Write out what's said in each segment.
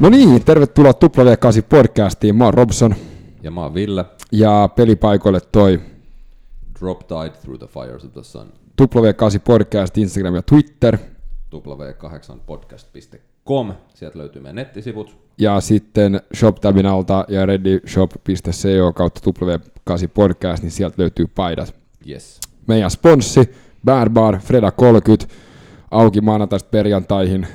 No niin, tervetuloa W8 podcastiin. Mä oon Robson Ja mä oon Ville. ja pelipaikoille toi Drop Tide Through the Fires of the Sun. W8 podcast, Instagram ja Twitter. w8podcast.com. Sieltä löytyy meidän nettisivut. Ja sitten ShopTabin alta ja readyshop.co kautta W8 podcast, niin sieltä löytyy paidat. Yes. Meidän sponssi, Bad Bar, Freda 30, auki maanantaista perjantaihin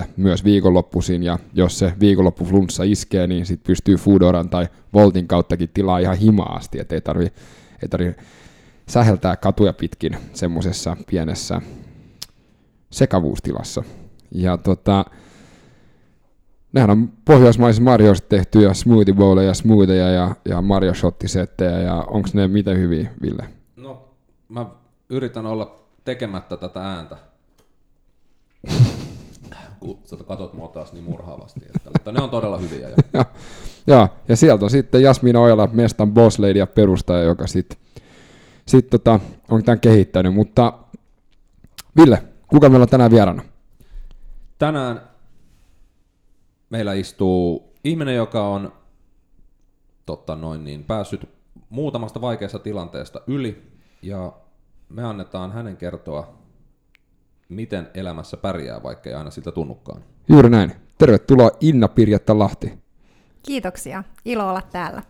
7.30-17, myös viikonloppuisin, ja jos se viikonloppu flunssa iskee, niin sitten pystyy Foodoran tai Voltin kauttakin tilaa ihan himaasti, että ei tarvi, ei tarvi säheltää katuja pitkin semmoisessa pienessä sekavuustilassa. Ja tota, nehän on pohjoismaisissa marjoista tehtyjä smoothie bowleja, smoothieja ja, ja Mario shottisettejä, ja onko ne miten hyviä, Ville? No, mä yritän olla tekemättä tätä ääntä. Kun sä katot mua taas niin murhaavasti. Että, mutta ne on todella hyviä. Ja ja, ja, ja sieltä on sitten Jasmina Ojala, mestan boss lady ja perustaja, joka sitten sit tota, on tämän kehittänyt. Mutta Ville, kuka meillä on tänään vieraana? tänään meillä istuu ihminen, joka on totta noin niin, päässyt muutamasta vaikeasta tilanteesta yli ja me annetaan hänen kertoa, miten elämässä pärjää, vaikka ei aina siltä tunnukaan. Juuri näin. Tervetuloa Inna Pirjatta Lahti. Kiitoksia. Ilo olla täällä.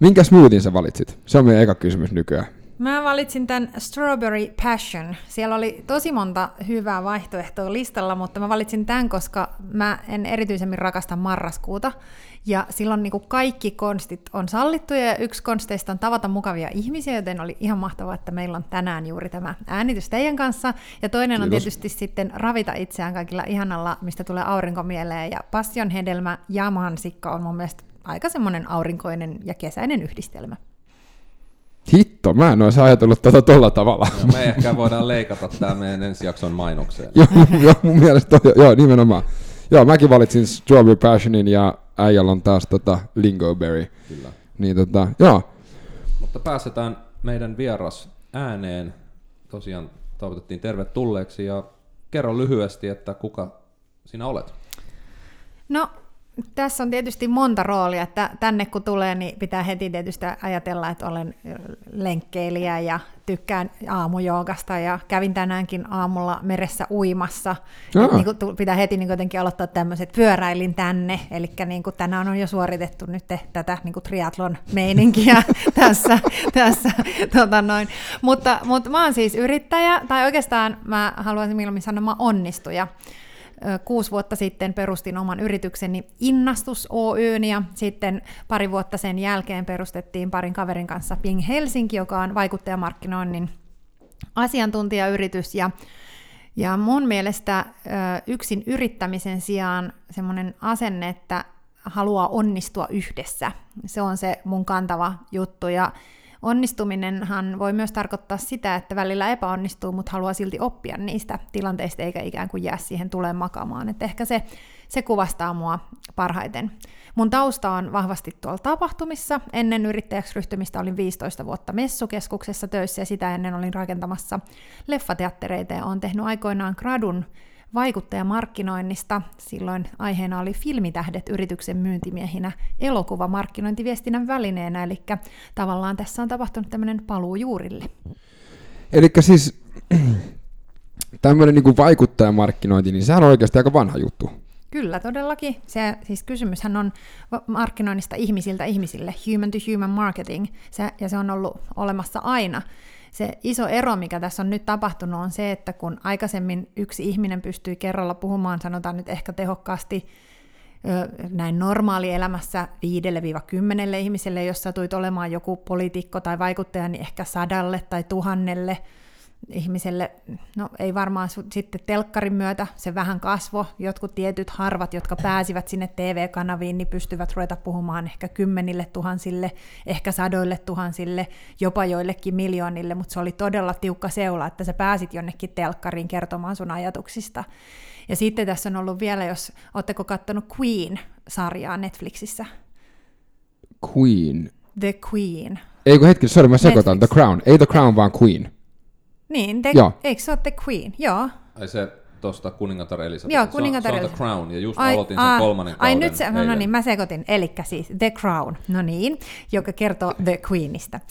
Minkä smoothien sä valitsit? Se on meidän eka kysymys nykyään. Mä valitsin tämän Strawberry Passion. Siellä oli tosi monta hyvää vaihtoehtoa listalla, mutta mä valitsin tämän, koska mä en erityisemmin rakasta marraskuuta. Ja silloin niin kuin kaikki konstit on sallittuja ja yksi konsteista on tavata mukavia ihmisiä, joten oli ihan mahtavaa, että meillä on tänään juuri tämä äänitys teidän kanssa. Ja toinen on Kiitos. tietysti sitten ravita itseään kaikilla ihanalla, mistä tulee aurinko mieleen. Ja passion hedelmä ja mansikka on mun mielestä aika semmoinen aurinkoinen ja kesäinen yhdistelmä. Hitto, mä en olisi ajatellut tätä tolla tavalla. Ja me ehkä voidaan leikata tämä meidän ensi jakson mainokseen. joo, joo, mun mielestä on, joo, nimenomaan. Joo, mäkin valitsin Strawberry Passionin ja äijällä on taas tota Lingoberry. Kyllä. Niin tota, joo, Mutta pääsetään meidän vieras ääneen. Tosiaan toivotettiin tervetulleeksi ja kerro lyhyesti, että kuka sinä olet. No, tässä on tietysti monta roolia, että tänne kun tulee, niin pitää heti tietysti ajatella, että olen lenkkeilijä ja tykkään aamujoogasta ja kävin tänäänkin aamulla meressä uimassa. Et niin kuin pitää heti niin jotenkin aloittaa tämmöiset, pyöräilin tänne, eli niin kuin tänään on jo suoritettu nyt tätä niin kuin triatlon meininkiä tässä, tässä tota noin. Mutta, mutta mä oon siis yrittäjä, tai oikeastaan mä haluaisin mieluummin sanoa, mä onnistuja. Kuusi vuotta sitten perustin oman yritykseni Innastus Oyn ja sitten pari vuotta sen jälkeen perustettiin parin kaverin kanssa Ping Helsinki, joka on vaikuttajamarkkinoinnin asiantuntijayritys ja ja mun mielestä yksin yrittämisen sijaan semmoinen asenne, että haluaa onnistua yhdessä, se on se mun kantava juttu. Ja onnistuminenhan voi myös tarkoittaa sitä, että välillä epäonnistuu, mutta haluaa silti oppia niistä tilanteista, eikä ikään kuin jää siihen tulee makaamaan. Et ehkä se, se kuvastaa mua parhaiten. Mun tausta on vahvasti tuolla tapahtumissa. Ennen yrittäjäksi ryhtymistä olin 15 vuotta messukeskuksessa töissä ja sitä ennen olin rakentamassa leffateattereita ja olen tehnyt aikoinaan gradun vaikuttajamarkkinoinnista. Silloin aiheena oli filmitähdet yrityksen myyntimiehinä elokuvamarkkinointiviestinnän välineenä, eli tavallaan tässä on tapahtunut tämmöinen paluu juurille. eli siis tämmöinen niinku vaikuttajamarkkinointi, niin sehän on oikeasti aika vanha juttu. Kyllä, todellakin. Se, siis kysymyshän on markkinoinnista ihmisiltä ihmisille, human to human marketing, se, ja se on ollut olemassa aina. Se iso ero, mikä tässä on nyt tapahtunut, on se, että kun aikaisemmin yksi ihminen pystyy kerralla puhumaan, sanotaan nyt ehkä tehokkaasti, näin normaalielämässä 5-10 ihmiselle, jos satuit olemaan joku poliitikko tai vaikuttaja, niin ehkä sadalle tai tuhannelle ihmiselle, no ei varmaan sitten telkkarin myötä, se vähän kasvo, jotkut tietyt harvat, jotka pääsivät sinne TV-kanaviin, niin pystyvät ruveta puhumaan ehkä kymmenille tuhansille, ehkä sadoille tuhansille, jopa joillekin miljoonille, mutta se oli todella tiukka seula, että sä pääsit jonnekin telkkariin kertomaan sun ajatuksista. Ja sitten tässä on ollut vielä, jos ootteko kattonut Queen-sarjaa Netflixissä, Queen. The Queen. Ei kun hetki, sorry mä sekoitan. Netflix. The Crown. Ei The Crown, vaan Queen. Niin, te, Joo. eikö se ole The Queen? Joo. Ai se tuosta kuningatar Elisabeth. Joo, kuningatar se, on, se on The. Crown, ja just Ai, aloitin sen kolmannen Ai kauden nyt se, no, no niin, mä sekoitin. Elikkä siis The Crown, no niin, joka kertoo The Queenista.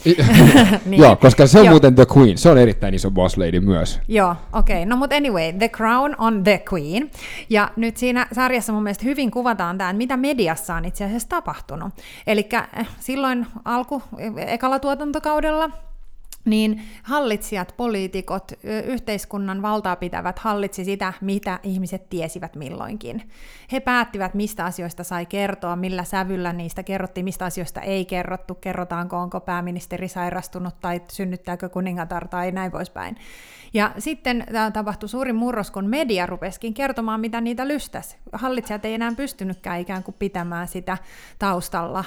Niin. Joo, koska se on Joo. muuten The Queen, se on erittäin iso boss lady myös. Joo, okei. Okay. No mutta anyway, The Crown on The Queen. Ja nyt siinä sarjassa mun mielestä hyvin kuvataan tämä, mitä mediassa on itse asiassa tapahtunut. Eli silloin alku, e- ekalla tuotantokaudella niin hallitsijat, poliitikot, yhteiskunnan valtaa pitävät hallitsi sitä, mitä ihmiset tiesivät milloinkin. He päättivät, mistä asioista sai kertoa, millä sävyllä niistä kerrottiin, mistä asioista ei kerrottu, kerrotaanko, onko pääministeri sairastunut tai synnyttääkö kuningatar tai näin poispäin. Ja sitten tämä tapahtui suuri murros, kun media rupesikin kertomaan, mitä niitä lystäs. Hallitsijat ei enää pystynytkään ikään kuin pitämään sitä taustalla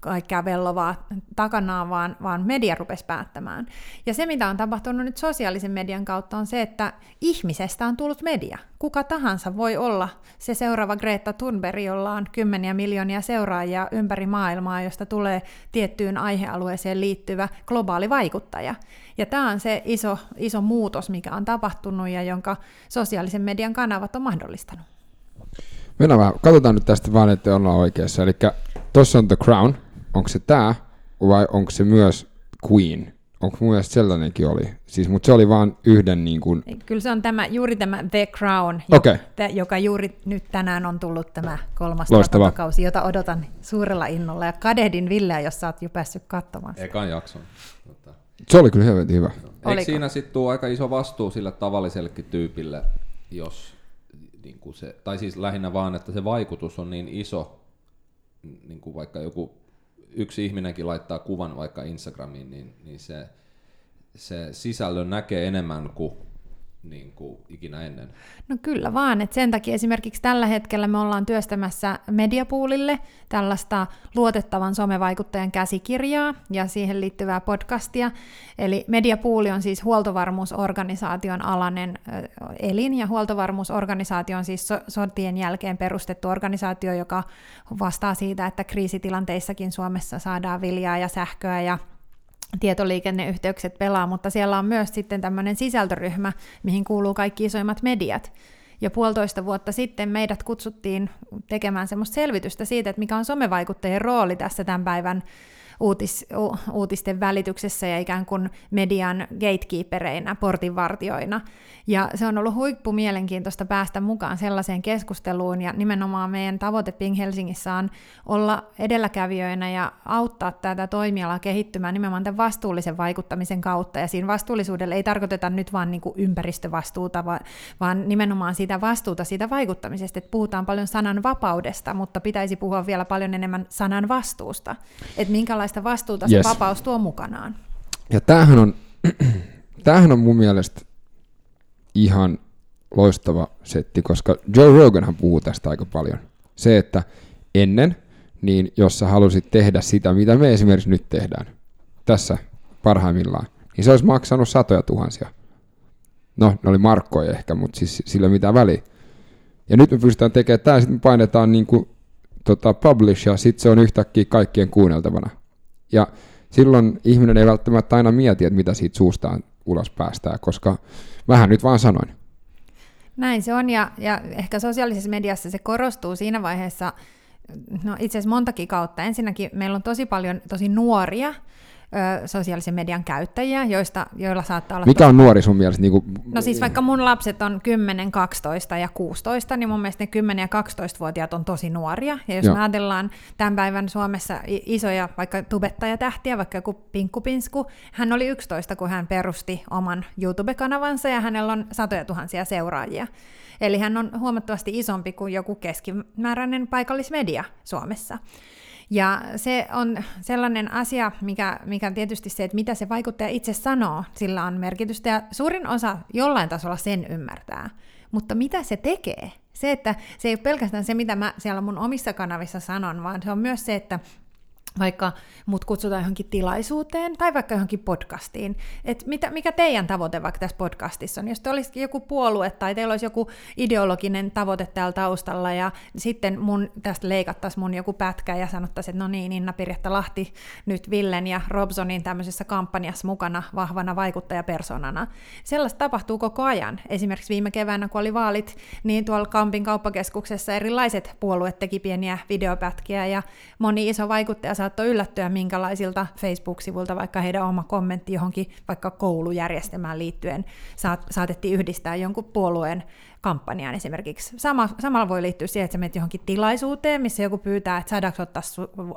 kaikkea vellovaa takanaan, vaan, vaan media rupesi päättämään. Ja se, mitä on tapahtunut nyt sosiaalisen median kautta, on se, että ihmisestä on tullut media. Kuka tahansa voi olla se seuraava Greta Thunberg, jolla on kymmeniä miljoonia seuraajia ympäri maailmaa, josta tulee tiettyyn aihealueeseen liittyvä globaali vaikuttaja. Ja tämä on se iso, iso muutos, mikä on tapahtunut ja jonka sosiaalisen median kanavat on mahdollistanut. Mennään vähän, katsotaan nyt tästä vaan, että ollaan oikeassa. Eli tuossa on The Crown, onko se tämä vai onko se myös Queen? Onko mun mielestä sellainenkin oli? Siis, mutta se oli vaan yhden niin kuin, Kyllä se on tämä, juuri tämä The Crown, jo- Okei. tä- joka juuri nyt tänään on tullut tämä kolmas Loistava. tuotantokausi, jota odotan suurella innolla. Ja kadehdin Villeä, jos sä oot jo päässyt katsomaan. Ekan jakson. Se oli kyllä helvetin hyvä. Eikö Oliko? siinä sitten tule aika iso vastuu sille tavallisellekin tyypille, jos niin kuin se, tai siis lähinnä vaan, että se vaikutus on niin iso, niin kuin vaikka joku yksi ihminenkin laittaa kuvan vaikka Instagramiin, niin, niin se, se sisällön näkee enemmän kuin, niin kuin ikinä ennen. No kyllä vaan, että sen takia esimerkiksi tällä hetkellä me ollaan työstämässä Mediapoolille tällaista luotettavan somevaikuttajan käsikirjaa ja siihen liittyvää podcastia. Eli Mediapooli on siis huoltovarmuusorganisaation alainen elin, ja huoltovarmuusorganisaatio on siis so- sotien jälkeen perustettu organisaatio, joka vastaa siitä, että kriisitilanteissakin Suomessa saadaan viljaa ja sähköä ja tietoliikenneyhteykset pelaa, mutta siellä on myös sitten tämmöinen sisältöryhmä, mihin kuuluu kaikki isoimmat mediat. Jo puolitoista vuotta sitten meidät kutsuttiin tekemään semmoista selvitystä siitä, että mikä on somevaikuttajien rooli tässä tämän päivän uutis, u, uutisten välityksessä ja ikään kuin median gatekeepereinä, portinvartioina. Ja se on ollut huippu mielenkiintoista päästä mukaan sellaiseen keskusteluun, ja nimenomaan meidän tavoite Ping Helsingissä on olla edelläkävijöinä ja auttaa tätä toimialaa kehittymään nimenomaan tämän vastuullisen vaikuttamisen kautta. Ja siinä vastuullisuudella ei tarkoiteta nyt vaan niin kuin ympäristövastuuta, va- vaan nimenomaan sitä vastuuta siitä vaikuttamisesta, että puhutaan paljon sanan vapaudesta, mutta pitäisi puhua vielä paljon enemmän sanan vastuusta. Että vastuuta se Yes. vapaus tuo mukanaan. Ja tämähän on, tämähän on mun mielestä ihan loistava setti, koska Joe Roganhan puhuu tästä aika paljon. Se, että ennen, niin jos sä halusit tehdä sitä, mitä me esimerkiksi nyt tehdään, tässä parhaimmillaan, niin se olisi maksanut satoja tuhansia. No, ne oli markkoja ehkä, mutta siis sillä ei mitään väliä. Ja nyt me pystytään tekemään tämä, sitten me painetaan niin kuin, tota, publish, ja sitten se on yhtäkkiä kaikkien kuunneltavana. Ja silloin ihminen ei välttämättä aina mieti, että mitä siitä suustaan ulos päästään, koska vähän nyt vaan sanoin. Näin se on, ja, ja ehkä sosiaalisessa mediassa se korostuu siinä vaiheessa, no itse asiassa montakin kautta. Ensinnäkin meillä on tosi paljon tosi nuoria ö, sosiaalisen median käyttäjiä, joista, joilla saattaa olla... Mikä on nuori sun mielestä? Niin kuin, No siis vaikka mun lapset on 10, 12 ja 16, niin mun mielestä ne 10 ja 12-vuotiaat on tosi nuoria. Ja jos Joo. me ajatellaan tämän päivän Suomessa isoja vaikka tubettajatähtiä, vaikka joku Pinkku Pinsku, hän oli 11, kun hän perusti oman YouTube-kanavansa ja hänellä on satoja tuhansia seuraajia. Eli hän on huomattavasti isompi kuin joku keskimääräinen paikallismedia Suomessa. Ja se on sellainen asia, mikä, mikä tietysti se, että mitä se vaikuttaja itse sanoo, sillä on merkitystä. Ja suurin osa jollain tasolla sen ymmärtää. Mutta mitä se tekee? Se, että se ei ole pelkästään se, mitä mä siellä mun omissa kanavissa sanon, vaan se on myös se, että vaikka mut kutsutaan johonkin tilaisuuteen tai vaikka johonkin podcastiin. Et mitä, mikä teidän tavoite vaikka tässä podcastissa on? Jos te olisikin joku puolue tai teillä olisi joku ideologinen tavoite täällä taustalla ja sitten mun, tästä leikattaisiin mun joku pätkä ja sanottaisiin, että no niin, Inna Pirjetta Lahti nyt Villen ja Robsonin tämmöisessä kampanjassa mukana vahvana vaikuttajapersonana. Sellaista tapahtuu koko ajan. Esimerkiksi viime keväänä, kun oli vaalit, niin tuolla Kampin kauppakeskuksessa erilaiset puolueet teki pieniä videopätkiä ja moni iso vaikuttaja saattoi yllättyä, minkälaisilta Facebook-sivulta vaikka heidän oma kommentti johonkin vaikka koulujärjestelmään liittyen saat, saatettiin yhdistää jonkun puolueen kampanjaan esimerkiksi. Sama, samalla voi liittyä siihen, että sä menet johonkin tilaisuuteen, missä joku pyytää, että saadaanko ottaa,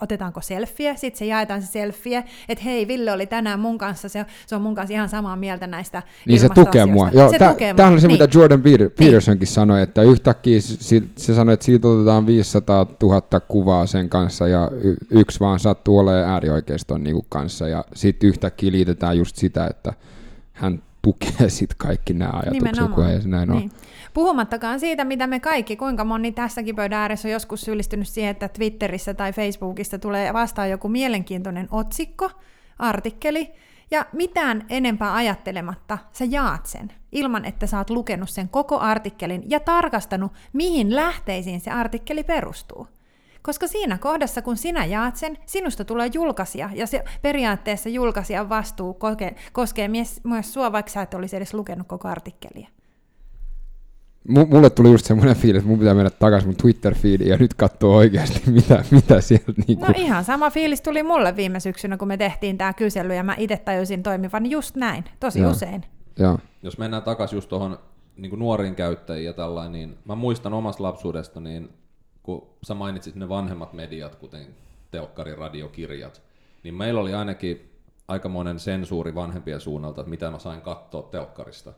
otetaanko selfie, sitten se jaetaan se selfie, että hei, Ville oli tänään mun kanssa, se, se on mun kanssa ihan samaa mieltä näistä Niin se tukee mua. Joo, se tukee tämä on se, niin. mitä Jordan niin. Petersonkin niin. sanoi, että yhtäkkiä se, se sanoi, että siitä otetaan 500 000 kuvaa sen kanssa ja y- yksi vaan sattuu olemaan äärioikeiston niin kanssa ja sitten yhtäkkiä liitetään just sitä, että hän tukee sitten kaikki nämä ajatukset, Nimenomaan. kun ei se näin niin. ole. Puhumattakaan siitä, mitä me kaikki, kuinka moni tässäkin pöydän ääressä on joskus syyllistynyt siihen, että Twitterissä tai Facebookissa tulee vastaan joku mielenkiintoinen otsikko, artikkeli, ja mitään enempää ajattelematta sä jaat sen, ilman että sä oot lukenut sen koko artikkelin ja tarkastanut, mihin lähteisiin se artikkeli perustuu. Koska siinä kohdassa, kun sinä jaat sen, sinusta tulee julkaisija, ja se periaatteessa julkaisijan vastuu koskee myös sua, vaikka sä et olisi edes lukenut koko artikkelia mulle tuli just semmoinen fiilis, että mun pitää mennä takaisin mun Twitter-feediin ja nyt katsoa oikeasti, mitä, mitä sieltä... Niin kuin... No ihan sama fiilis tuli mulle viime syksynä, kun me tehtiin tämä kysely, ja mä itse tajusin toimivan just näin, tosi ja. usein. Ja. Jos mennään takaisin just tuohon niin nuoriin käyttäjiin ja tällainen, niin mä muistan omasta lapsuudesta, niin kun sä mainitsit ne vanhemmat mediat, kuten telkkari, radio, kirjat, niin meillä oli ainakin aikamoinen sensuuri vanhempien suunnalta, että mitä mä sain katsoa telkkarista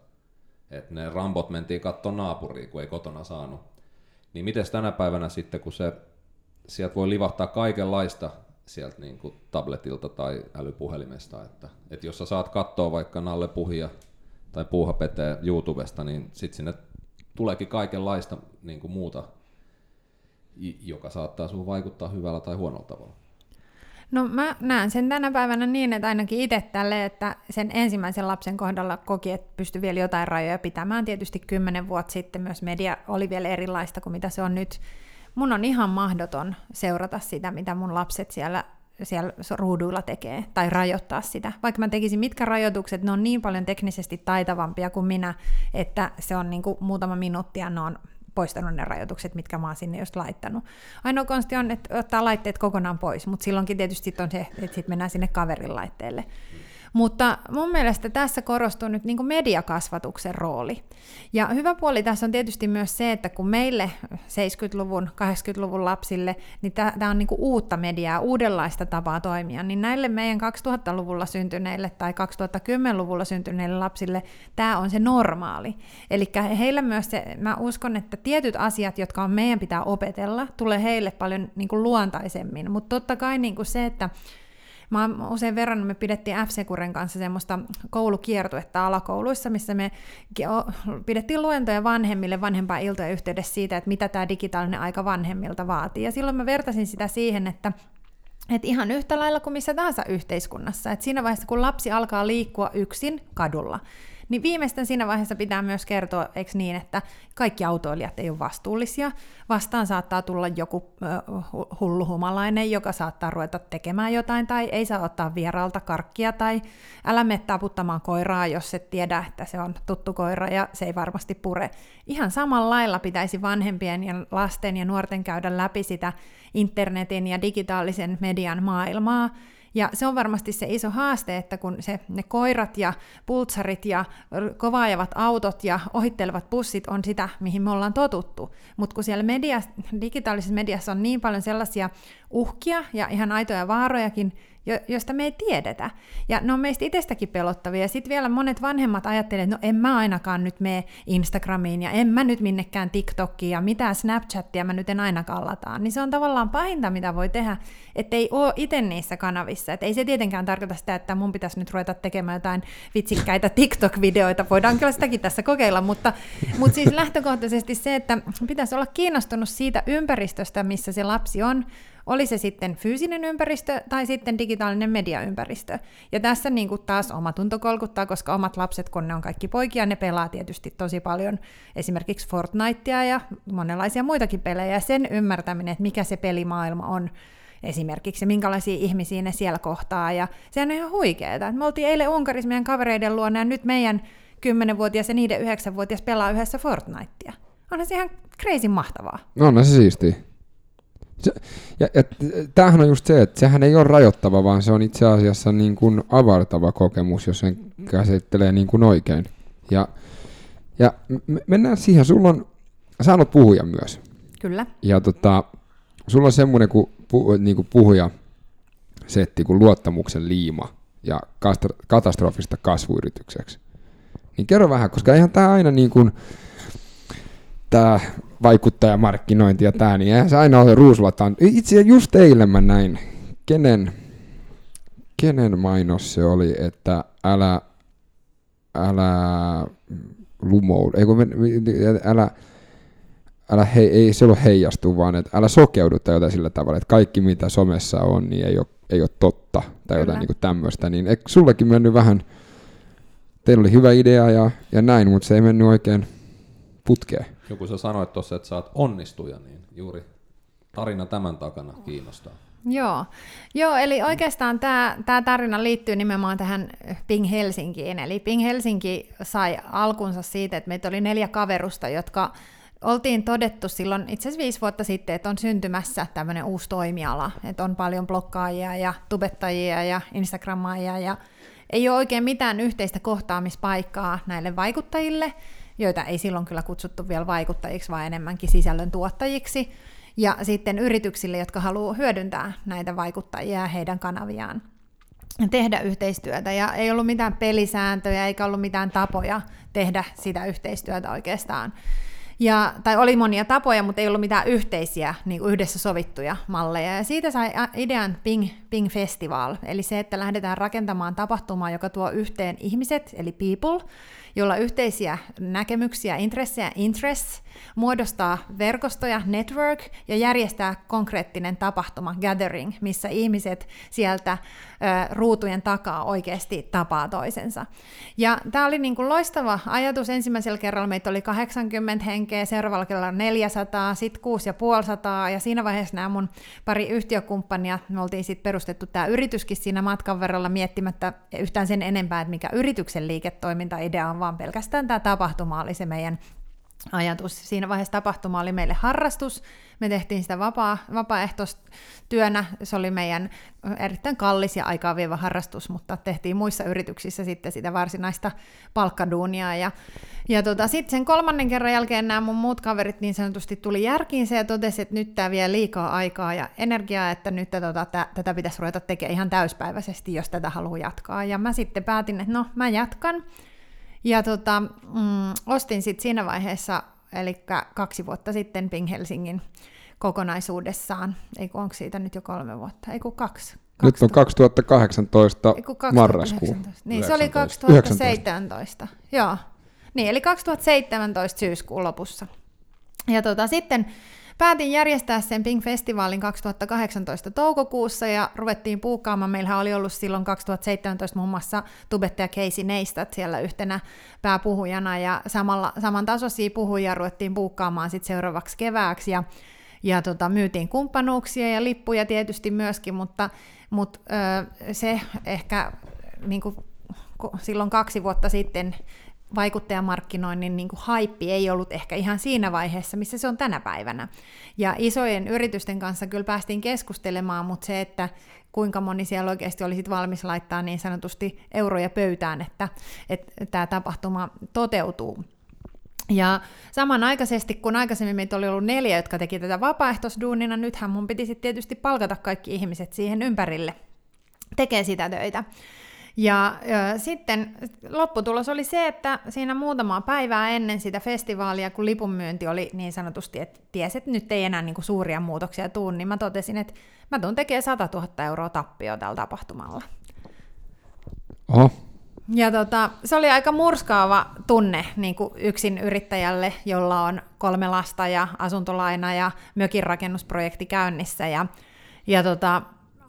että ne rambot mentiin katsoa naapuriin, kun ei kotona saanut. Niin miten tänä päivänä sitten, kun se, sieltä voi livahtaa kaikenlaista sieltä niin kuin tabletilta tai älypuhelimesta, että, että jos sä saat katsoa vaikka Nalle Puhia tai Puuhapete YouTubesta, niin sitten sinne tuleekin kaikenlaista niin kuin muuta, joka saattaa sun vaikuttaa hyvällä tai huonolla tavalla. No mä näen sen tänä päivänä niin, että ainakin itse tälle, että sen ensimmäisen lapsen kohdalla koki, että pystyi vielä jotain rajoja pitämään. Tietysti kymmenen vuotta sitten myös media oli vielä erilaista kuin mitä se on nyt. Mun on ihan mahdoton seurata sitä, mitä mun lapset siellä siellä ruuduilla tekee, tai rajoittaa sitä. Vaikka mä tekisin mitkä rajoitukset, ne on niin paljon teknisesti taitavampia kuin minä, että se on niin kuin muutama minuutti ja ne on poistanut ne rajoitukset, mitkä mä oon sinne just laittanut. Ainoa konsti on, että ottaa laitteet kokonaan pois, mutta silloinkin tietysti on se, että sitten mennään sinne kaverin laitteelle. Mutta mun mielestä tässä korostuu nyt niin mediakasvatuksen rooli. Ja hyvä puoli tässä on tietysti myös se, että kun meille 70-luvun, 80-luvun lapsille, niin tämä on niin uutta mediaa, uudenlaista tapaa toimia, niin näille meidän 2000-luvulla syntyneille tai 2010-luvulla syntyneille lapsille tämä on se normaali. Eli heillä myös se, mä uskon, että tietyt asiat, jotka on meidän pitää opetella, tulee heille paljon niin luontaisemmin. Mutta totta kai niin se, että Mä usein verran, me pidettiin f kanssa semmoista koulukiertuetta alakouluissa, missä me pidettiin luentoja vanhemmille vanhempaa iltoja yhteydessä siitä, että mitä tämä digitaalinen aika vanhemmilta vaatii. Ja silloin mä vertasin sitä siihen, että et ihan yhtä lailla kuin missä tahansa yhteiskunnassa. Et siinä vaiheessa, kun lapsi alkaa liikkua yksin kadulla, niin viimeistään siinä vaiheessa pitää myös kertoa, eikö niin, että kaikki autoilijat ei ole vastuullisia. Vastaan saattaa tulla joku hullu humalainen, joka saattaa ruveta tekemään jotain, tai ei saa ottaa vieraalta karkkia, tai älä mene taputtamaan koiraa, jos et tiedä, että se on tuttu koira ja se ei varmasti pure. Ihan samalla lailla pitäisi vanhempien ja lasten ja nuorten käydä läpi sitä internetin ja digitaalisen median maailmaa, ja se on varmasti se iso haaste, että kun se, ne koirat ja pultsarit ja kovaajavat autot ja ohittelevat bussit on sitä, mihin me ollaan totuttu. Mutta kun siellä media, digitaalisessa mediassa on niin paljon sellaisia uhkia ja ihan aitoja vaarojakin, jo, josta me ei tiedetä. Ja ne on meistä itsestäkin pelottavia. Ja sitten vielä monet vanhemmat ajattelevat, että no en mä ainakaan nyt mene Instagramiin ja en mä nyt minnekään TikTokiin ja mitään Snapchattia mä nyt en ainakaan lataa. Niin se on tavallaan pahinta, mitä voi tehdä, ettei ole itse niissä kanavissa. Et ei se tietenkään tarkoita sitä, että mun pitäisi nyt ruveta tekemään jotain vitsikkäitä TikTok-videoita. Voidaan kyllä sitäkin tässä kokeilla, mutta, mutta siis lähtökohtaisesti se, että pitäisi olla kiinnostunut siitä ympäristöstä, missä se lapsi on, Oli se sitten fyysinen ympäristö tai sitten digitaalinen mediaympäristö. Ja tässä niin kuin taas oma tunto kolkuttaa, koska omat lapset, kun ne on kaikki poikia, ne pelaa tietysti tosi paljon esimerkiksi Fortnitea ja monenlaisia muitakin pelejä. Ja sen ymmärtäminen, että mikä se pelimaailma on, esimerkiksi, ja minkälaisia ihmisiä ne siellä kohtaa. Ja sehän on ihan huikeeta. Me oltiin eilen Unkarissa meidän kavereiden luona, ja nyt meidän 10-vuotias ja niiden 9-vuotias pelaa yhdessä Fortnitea. Onhan se ihan crazy mahtavaa. No, no se siistiä. Se, ja, ja tämähän on just se, että sehän ei ole rajoittava, vaan se on itse asiassa niin kuin avartava kokemus, jos sen käsittelee niin kuin oikein. Ja, ja me mennään siihen, sulla on, sä oot puhuja myös. Kyllä. Ja tota, sulla on semmoinen kuin, pu, niin kuin puhuja setti kuin luottamuksen liima ja katastrofista kasvuyritykseksi. Niin kerro vähän, koska eihän tämä aina niin kuin, tämä vaikuttajamarkkinointi ja tämä, niin eihän se aina ole ruusulataan. Itse just eilen mä näin, kenen, kenen mainos se oli, että älä, älä lumoudu, ei kun, älä, älä he, ei se ole heijastu, vaan että älä sokeudu tai jotain sillä tavalla, että kaikki mitä somessa on, niin ei ole, ei ole totta tai jotain niin tämmöistä. Niin eikö sullekin mennyt vähän, teillä oli hyvä idea ja, ja näin, mutta se ei mennyt oikein putkeen. Joku sä sanoit tuossa, että sä oot onnistuja, niin juuri tarina tämän takana kiinnostaa. Joo, Joo eli oikeastaan tämä, tämä tarina liittyy nimenomaan tähän Ping Helsinkiin. Eli Ping Helsinki sai alkunsa siitä, että meitä oli neljä kaverusta, jotka oltiin todettu silloin itse asiassa viisi vuotta sitten, että on syntymässä tämmöinen uusi toimiala, että on paljon blokkaajia ja tubettajia ja instagrammaajia ja ei ole oikein mitään yhteistä kohtaamispaikkaa näille vaikuttajille, joita ei silloin kyllä kutsuttu vielä vaikuttajiksi, vaan enemmänkin sisällön tuottajiksi, ja sitten yrityksille, jotka haluaa hyödyntää näitä vaikuttajia ja heidän kanaviaan tehdä yhteistyötä ja ei ollut mitään pelisääntöjä eikä ollut mitään tapoja tehdä sitä yhteistyötä oikeastaan. Ja, tai oli monia tapoja, mutta ei ollut mitään yhteisiä, niin kuin yhdessä sovittuja malleja. Ja siitä sai idean Ping, Ping Festival, eli se, että lähdetään rakentamaan tapahtumaa, joka tuo yhteen ihmiset, eli people, jolla yhteisiä näkemyksiä, intressejä, interests, muodostaa verkostoja, network ja järjestää konkreettinen tapahtuma, gathering, missä ihmiset sieltä ruutujen takaa oikeasti tapaa toisensa. Ja tämä oli niin kuin loistava ajatus. Ensimmäisellä kerralla meitä oli 80 henkeä, seuraavalla kerralla 400, sitten 6500 ja siinä vaiheessa nämä mun pari yhtiökumppania, me oltiin sitten perustettu tämä yrityskin siinä matkan verralla miettimättä yhtään sen enempää, että mikä yrityksen liiketoiminta-idea on, vaan pelkästään tämä tapahtuma oli se meidän ajatus. Siinä vaiheessa tapahtuma oli meille harrastus. Me tehtiin sitä vapaa, vapaaehtoistyönä. Se oli meidän erittäin kallis ja aikaa vievä harrastus, mutta tehtiin muissa yrityksissä sitten sitä varsinaista palkkaduunia. Ja, ja tota, sitten sen kolmannen kerran jälkeen nämä mun muut kaverit niin sanotusti tuli järkiinsä ja totesi, että nyt tämä vie liikaa aikaa ja energiaa, että nyt tota, tä, tätä pitäisi ruveta tekemään ihan täyspäiväisesti, jos tätä haluaa jatkaa. Ja mä sitten päätin, että no mä jatkan. Ja tota, mm, ostin sitten siinä vaiheessa, eli kaksi vuotta sitten Ping Helsingin kokonaisuudessaan. Ei onko siitä nyt jo kolme vuotta? Ei kun kaksi. Nyt on 2018 marraskuu. Niin, 19. se oli 2017. 19. Joo. Niin, eli 2017 syyskuun lopussa. Ja tota, sitten Päätin järjestää sen Pink-festivaalin 2018 toukokuussa ja ruvettiin puukkaamaan. Meillähän oli ollut silloin 2017 muun muassa tubettaja Casey Neistat siellä yhtenä pääpuhujana ja samalla, samantasoisia puhujia ruvettiin puukkaamaan sitten seuraavaksi kevääksi ja ja tota, myytiin kumppanuuksia ja lippuja tietysti myöskin, mutta, mutta ö, se ehkä niin kuin, silloin kaksi vuotta sitten vaikuttajamarkkinoinnin niin kuin haippi ei ollut ehkä ihan siinä vaiheessa, missä se on tänä päivänä. Ja isojen yritysten kanssa kyllä päästiin keskustelemaan, mutta se, että kuinka moni siellä oikeasti oli sit valmis laittaa niin sanotusti euroja pöytään, että, tämä tapahtuma toteutuu. Ja samanaikaisesti, kun aikaisemmin meitä oli ollut neljä, jotka teki tätä vapaaehtoisduunina, nythän mun piti sitten tietysti palkata kaikki ihmiset siihen ympärille tekee sitä töitä. Ja, ja sitten lopputulos oli se, että siinä muutamaa päivää ennen sitä festivaalia, kun lipunmyynti oli niin sanotusti, että tiesi, että nyt ei enää niin kuin suuria muutoksia tuu, niin mä totesin, että mä tuun tekemään 100 000 euroa tappio tällä tapahtumalla. Oho. Ja tota, se oli aika murskaava tunne niin kuin yksin yrittäjälle, jolla on kolme lasta ja asuntolaina ja mökin rakennusprojekti käynnissä. Ja Ja tota,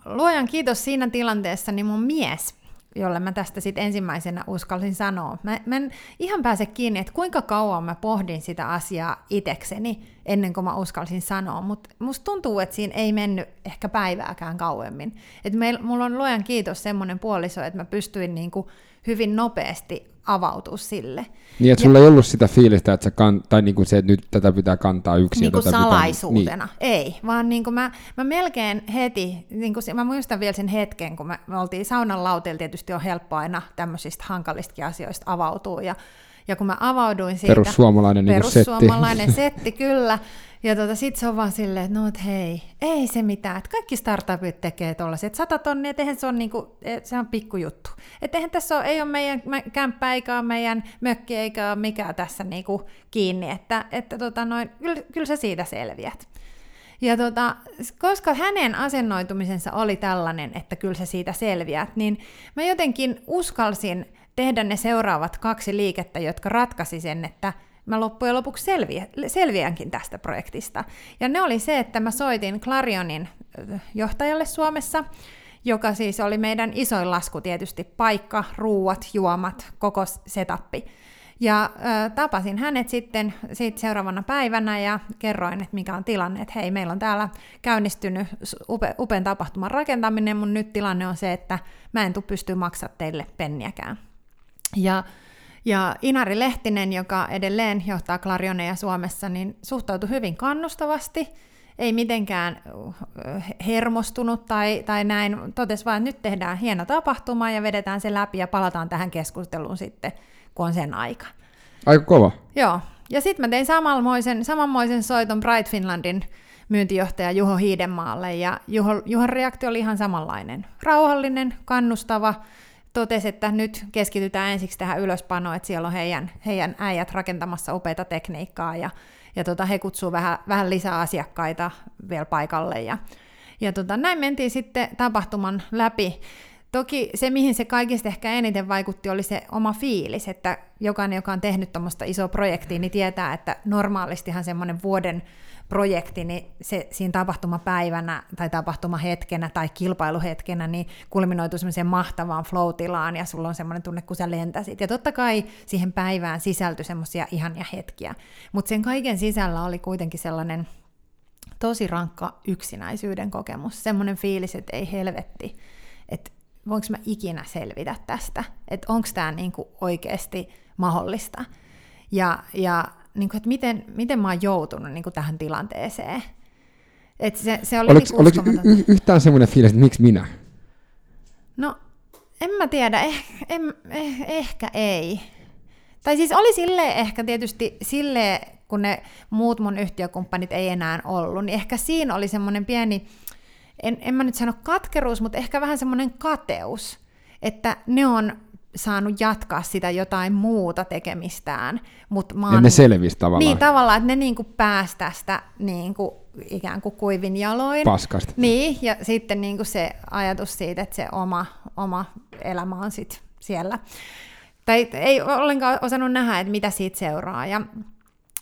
luojan kiitos siinä tilanteessa, niin mun mies, jolle mä tästä sitten ensimmäisenä uskalsin sanoa. Mä, mä en ihan pääse kiinni, että kuinka kauan mä pohdin sitä asiaa itekseni ennen kuin mä uskalsin sanoa, mutta musta tuntuu, että siinä ei mennyt ehkä päivääkään kauemmin. että meil, mulla on luojan kiitos semmoinen puoliso, että mä pystyin niinku hyvin nopeasti avautua sille. Niin, että sulla ja, ei ollut sitä fiilistä, että, sä kan, tai niin kuin se, että nyt tätä pitää kantaa yksin. Niin kuin tätä salaisuutena. Pitää, niin. Ei, vaan niin kuin mä, mä melkein heti, niin kuin, mä muistan vielä sen hetken, kun me, me oltiin saunan lauteilla, tietysti on helppo aina tämmöisistä hankalistakin asioista avautua, ja ja kun mä avauduin siitä... Perussuomalainen, niin perussuomalainen setti. setti, kyllä. Ja tota, sit se on vaan silleen, että no et hei, ei se mitään, että kaikki startupit tekee tollaset. Sata tonnia, että eihän se on niinku, se on pikkujuttu. Että eihän tässä ole, ei ole meidän kämppä eikä ole meidän mökki eikä ole mikään tässä niinku kiinni, että, että tota noin, kyllä, kyllä sä siitä selviät. Ja tota, koska hänen asennoitumisensa oli tällainen, että kyllä sä siitä selviät, niin mä jotenkin uskalsin tehdä ne seuraavat kaksi liikettä, jotka ratkaisi sen, että mä loppujen lopuksi selviä, selviänkin tästä projektista. Ja ne oli se, että mä soitin Clarionin johtajalle Suomessa, joka siis oli meidän isoin lasku tietysti, paikka, ruuat, juomat, koko setappi. Ja ö, tapasin hänet sitten siitä seuraavana päivänä ja kerroin, että mikä on tilanne, että hei, meillä on täällä käynnistynyt upe, upean tapahtuman rakentaminen, mun nyt tilanne on se, että mä en tule pystyä maksaa teille penniäkään. Ja, ja Inari Lehtinen, joka edelleen johtaa Clarioneja Suomessa, niin suhtautui hyvin kannustavasti, ei mitenkään uh, hermostunut tai, tai näin, totesi vaan, että nyt tehdään hieno tapahtuma ja vedetään se läpi ja palataan tähän keskusteluun sitten, kun on sen aika. Aika kova. Joo, ja sitten mä tein samanmoisen, samanmoisen soiton Bright Finlandin myyntijohtaja Juho Hiidenmaalle, ja Juho, Juhon reaktio oli ihan samanlainen. Rauhallinen, kannustava, totesi, että nyt keskitytään ensiksi tähän ylöspanoon, että siellä on heidän, heidän äijät rakentamassa upeita tekniikkaa ja, ja tota, he kutsuu vähän, vähän lisää asiakkaita vielä paikalle. Ja, ja tota, näin mentiin sitten tapahtuman läpi. Toki se, mihin se kaikista ehkä eniten vaikutti, oli se oma fiilis, että jokainen, joka on tehnyt tuommoista isoa projektia, niin tietää, että normaalistihan semmoinen vuoden projekti, niin se siinä tapahtumapäivänä tai tapahtumahetkenä tai kilpailuhetkenä niin kulminoituu semmoiseen mahtavaan flow ja sulla on semmoinen tunne, kun sä lentäsit. Ja totta kai siihen päivään sisältyi semmoisia ihania hetkiä, mutta sen kaiken sisällä oli kuitenkin sellainen tosi rankka yksinäisyyden kokemus, semmoinen fiilis, että ei helvetti, että voinko mä ikinä selvitä tästä, että onko tämä niinku oikeasti mahdollista. Ja, ja niin kuin, että miten, miten mä oon joutunut niin kuin tähän tilanteeseen. Et se, se oli oliko, niin oliko y- yhtään semmoinen fiilis, että miksi minä? No, en mä tiedä, eh, en, eh, ehkä ei. Tai siis oli sille ehkä tietysti sille, kun ne muut mun yhtiökumppanit ei enää ollut, niin ehkä siinä oli semmoinen pieni, en, en mä nyt sano katkeruus, mutta ehkä vähän semmoinen kateus, että ne on saanut jatkaa sitä jotain muuta tekemistään. Mut mä oon, ja ne selvisi tavallaan. Niin, tavallaan, että ne niinku pääsi tästä niinku, ikään kuin kuivin jaloin. Paskasta. Niin, ja sitten niinku se ajatus siitä, että se oma, oma elämä on sit siellä. Tai ei ollenkaan osannut nähdä, että mitä siitä seuraa. Ja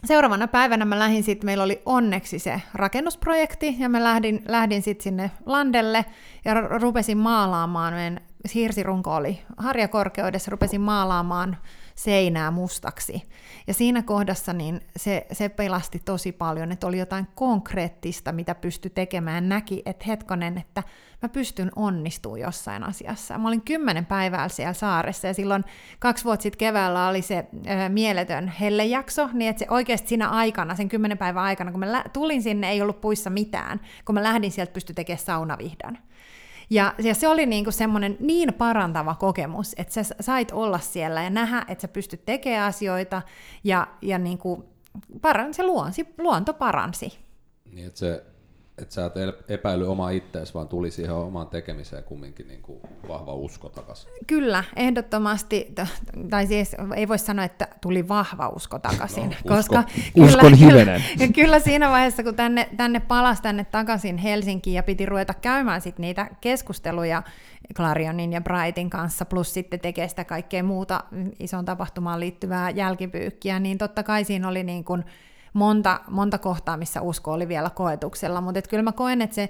seuraavana päivänä mä lähdin sitten, meillä oli onneksi se rakennusprojekti, ja mä lähdin, lähdin sitten sinne landelle ja rupesin maalaamaan meidän hirsirunko oli harjakorkeudessa, rupesin maalaamaan seinää mustaksi. Ja siinä kohdassa niin se, se pelasti tosi paljon, että oli jotain konkreettista, mitä pystyi tekemään. Näki, että hetkonen, että mä pystyn onnistumaan jossain asiassa. Mä olin kymmenen päivää siellä saaressa ja silloin kaksi vuotta sitten keväällä oli se ö, mieletön hellejakso, niin että se oikeasti siinä aikana, sen kymmenen päivän aikana, kun mä lä- tulin sinne, ei ollut puissa mitään. Kun mä lähdin sieltä, pystyi tekemään saunavihdan. Ja, ja se oli niinku semmoinen niin parantava kokemus, että sä sait olla siellä ja nähdä, että sä pystyt tekemään asioita ja, ja niinku, paran, se luonsi, luonto paransi. Niin, että se että sä et epäily omaa ittees, vaan tuli siihen omaan tekemiseen kumminkin niin kuin vahva usko takaisin. Kyllä, ehdottomasti, tai siis ei voi sanoa, että tuli vahva usko takaisin, no, usko. koska Uskon kyllä, kyllä, kyllä siinä vaiheessa, kun tänne, tänne palasi tänne takaisin Helsinkiin ja piti ruveta käymään sit niitä keskusteluja Clarionin ja Brightin kanssa, plus sitten tekee sitä kaikkea muuta ison tapahtumaan liittyvää jälkipyykkiä, niin totta kai siinä oli niin kuin monta, monta kohtaa, missä usko oli vielä koetuksella, mutta kyllä mä koen, että se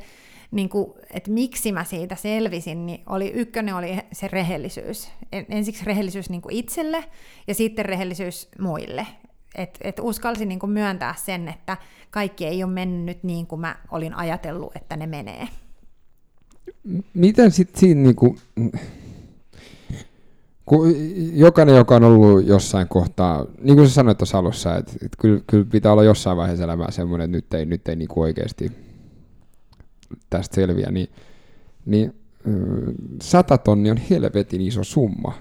niin kuin, että miksi mä siitä selvisin, niin oli, ykkönen oli se rehellisyys. Ensiksi rehellisyys niin kuin itselle ja sitten rehellisyys muille. Että et uskalsin niin kuin myöntää sen, että kaikki ei ole mennyt niin kuin mä olin ajatellut, että ne menee. Miten sitten siinä, niin kuin, jokainen, joka on ollut jossain kohtaa, niin kuin sä sanoit tuossa alussa, että, että kyllä, kyllä pitää olla jossain vaiheessa elämää semmoinen, että nyt ei, nyt ei niin oikeasti tästä selviä, niin, niin sata tonni on helvetin iso summa.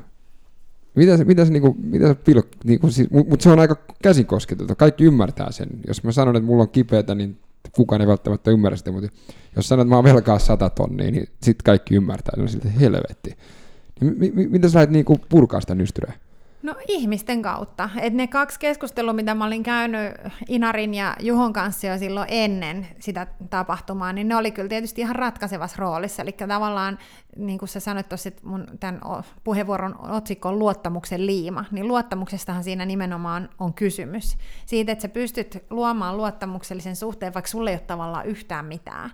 Mitä se, mitä se, niinku, mitä se pilk, niinku, siis, mutta se on aika käsin kosketeltu. Kaikki ymmärtää sen. Jos mä sanon, että mulla on kipeätä, niin kukaan ei välttämättä ymmärrä sitä, mutta jos sanon, että mä oon velkaa sata tonnia, niin sitten kaikki ymmärtää. No siltä helvetti. Niin, mi, mi, mitä sä lähdet niinku purkaa sitä nystyreä? No ihmisten kautta. Et ne kaksi keskustelua, mitä mä olin käynyt Inarin ja Juhon kanssa jo silloin ennen sitä tapahtumaa, niin ne oli kyllä tietysti ihan ratkaisevassa roolissa. Eli tavallaan, niin kuin sä sanoit tuossa, että mun tämän puheenvuoron otsikko on luottamuksen liima, niin luottamuksestahan siinä nimenomaan on kysymys. Siitä, että sä pystyt luomaan luottamuksellisen suhteen, vaikka sulle ei ole tavallaan yhtään mitään.